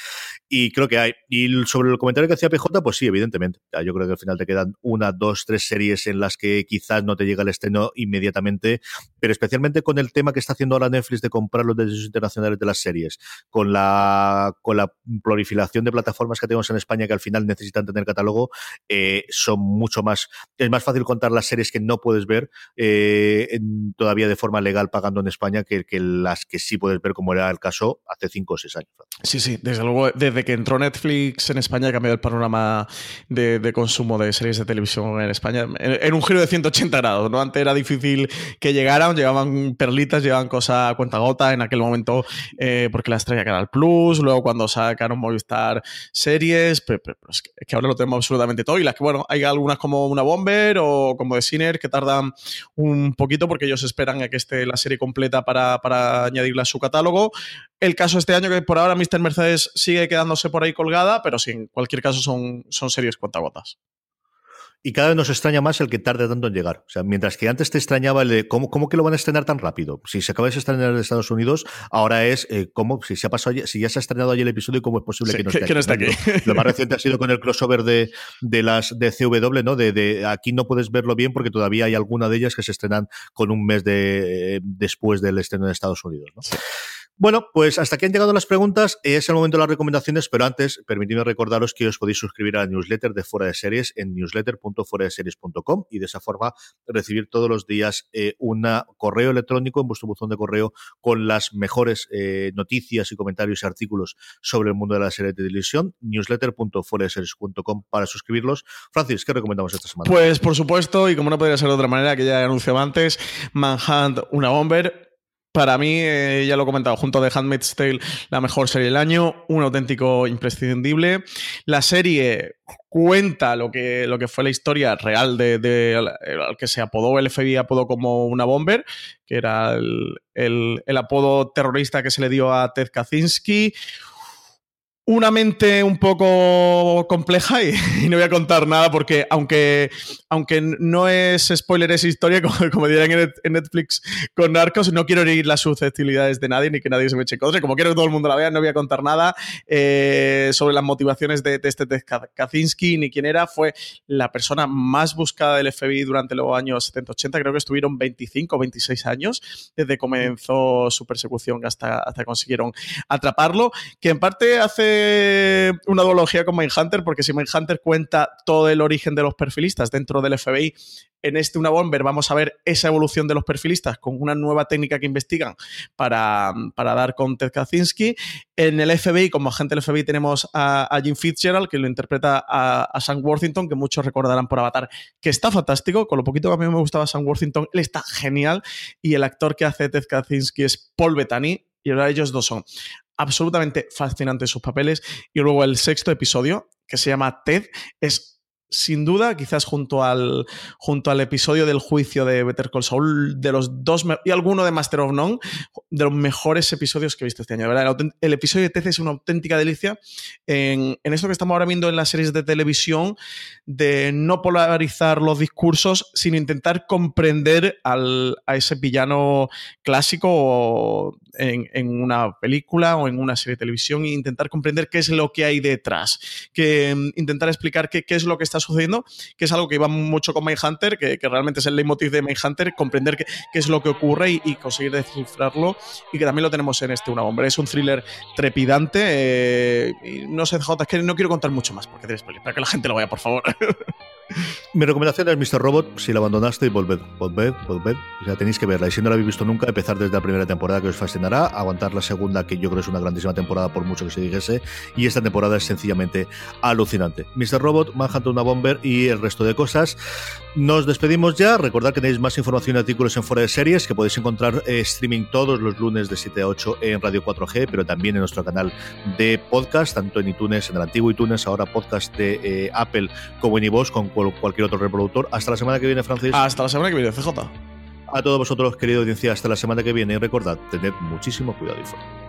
Y creo que hay. Y sobre el comentario que hacía PJ, pues sí, evidentemente. Yo creo que al final te quedan una, dos, tres series en las que quizás no te llega el estreno pero especialmente con el tema que está haciendo ahora Netflix de comprar los derechos internacionales de las series, con la, con la proliferación de plataformas que tenemos en España que al final necesitan tener catálogo, eh, son mucho más, es más fácil contar las series que no puedes ver eh, todavía de forma legal pagando en España que, las que sí puedes ver, como era el caso hace cinco o seis años. Sí, sí, desde luego, desde que entró Netflix en España ha cambiado el panorama de, de consumo de series de televisión en España en, en un giro de 180 grados, ¿no? Antes era difícil que llegaran, llegaban perlitas, llevaban cosas a cuenta gota en aquel momento, eh, porque la estrella Canal Plus, luego cuando sacaron Movistar series, pero, es, que, ahora lo tenemos absolutamente todo. Y las que, bueno, hay algunas como una Bomber o como de Sinner que tardan un poquito porque ellos esperan a que esté la serie completa para, para añadirla a su catálogo. El caso este año que por ahora Mr. Mercedes sigue quedándose por ahí colgada, pero sí, en cualquier caso son, son series cuentagotas. Y cada vez nos extraña más el que tarde tanto en llegar. O sea, mientras que antes te extrañaba el de cómo, cómo que lo van a estrenar tan rápido. Si se acaba de estrenar en Estados Unidos, ahora es eh, cómo, si se ha pasado, si ya se ha estrenado allí el episodio, cómo es posible sí, que no esté que, aquí. no está aquí. Lo, más reciente ha sido con el crossover de, de las de CW, ¿no? De, de, aquí no puedes verlo bien porque todavía hay alguna de ellas que se estrenan con un mes de eh, después del estreno en Estados Unidos, ¿no? Sí. Bueno, pues hasta aquí han llegado las preguntas. Es el momento de las recomendaciones, pero antes, permitidme recordaros que os podéis suscribir a la newsletter de Fuera de Series en newsletter.fueradeseries.com y de esa forma recibir todos los días eh, un correo electrónico en vuestro buzón de correo con las mejores eh, noticias y comentarios y artículos sobre el mundo de la serie de televisión. newsletter.fueradeseries.com para suscribirlos. Francis, ¿qué recomendamos esta semana? Pues por supuesto, y como no podría ser de otra manera, que ya anunciado antes, Manhunt, una bomber para mí, eh, ya lo he comentado, junto de Handmaid's Tale, la mejor serie del año, un auténtico imprescindible. La serie cuenta lo que, lo que fue la historia real de, de, al que se apodó, el FBI apodó como una bomber, que era el, el, el apodo terrorista que se le dio a Ted Kaczynski una mente un poco compleja y, no voy a contar nada porque aunque, aunque no es spoiler esa historia, como, como dirán en Netflix con Narcos, no quiero herir las susceptibilidades de nadie ni que nadie se me eche cosas. Como quiero que todo el mundo la vea, no voy a contar nada eh, sobre las motivaciones de, de este Ted Kaczynski ni quién era. Fue la persona más buscada del FBI durante los años 70-80. Creo que estuvieron 25 o 26 años desde comenzó su persecución hasta, hasta consiguieron atraparlo. Que en parte hace una duología con Mindhunter, porque si Mindhunter cuenta todo el origen de los perfilistas dentro del FBI, en este Una Bomber vamos a ver esa evolución de los perfilistas con una nueva técnica que investigan para, dar con Ted Kaczynski. En el FBI, como agente del FBI, tenemos a, Jim Fitzgerald, que lo interpreta a, Sam Worthington, que muchos recordarán por Avatar, que está fantástico. Con lo poquito que a mí me gustaba Sam Worthington, él está genial. Y el actor que hace Ted Kaczynski es Paul Bettany. Y ahora ellos dos son absolutamente fascinantes sus papeles. Y luego el sexto episodio, que se llama Ted, es sin duda, quizás junto al, junto al episodio del juicio de Better Call Saul, de los dos, y alguno de Master of None, de los mejores episodios que he visto este año. El, episodio de TC es una auténtica delicia en, esto que estamos ahora viendo en las series de televisión, de no polarizar los discursos, sino intentar comprender al, a ese villano clásico en, una película o en una serie de televisión e intentar comprender qué es lo que hay detrás, que mm, intentar explicar qué es lo que está sucediendo, que es algo que iba mucho con Mindhunter, que, que realmente es el leitmotiv de Mindhunter, comprender qué, es lo que ocurre y, conseguir descifrarlo, y que también lo tenemos en este Una Bomba. Es un thriller trepidante. Eh, y no sé, J, que no quiero contar mucho más, porque tienes para que la gente lo vea, por favor. Mi recomendación es Mr. Robot. Si la abandonaste, volved, volved, volved. O sea, tenéis que verla. Y si no la habéis visto nunca, empezar desde la primera temporada que os fascinará, aguantar la segunda, que yo creo es una grandísima temporada por mucho que se dijese. Y esta temporada es sencillamente alucinante. Mr. Robot, Manhunt una Bomber y el resto de cosas. Nos despedimos ya. Recordad que tenéis más información y artículos en Fuera de Series, que podéis encontrar eh, streaming todos los lunes de 7 a 8 en Radio 4G, pero también en nuestro canal de podcast, tanto en iTunes, en el antiguo iTunes, ahora podcast de eh, Apple como en iVoox, con cualquier otro reproductor. Hasta la semana que viene, Francis. Hasta la semana que viene, CJ. A todos vosotros, querido audiencia, hasta la semana que viene. Y recordad, tened muchísimo cuidado y fuera.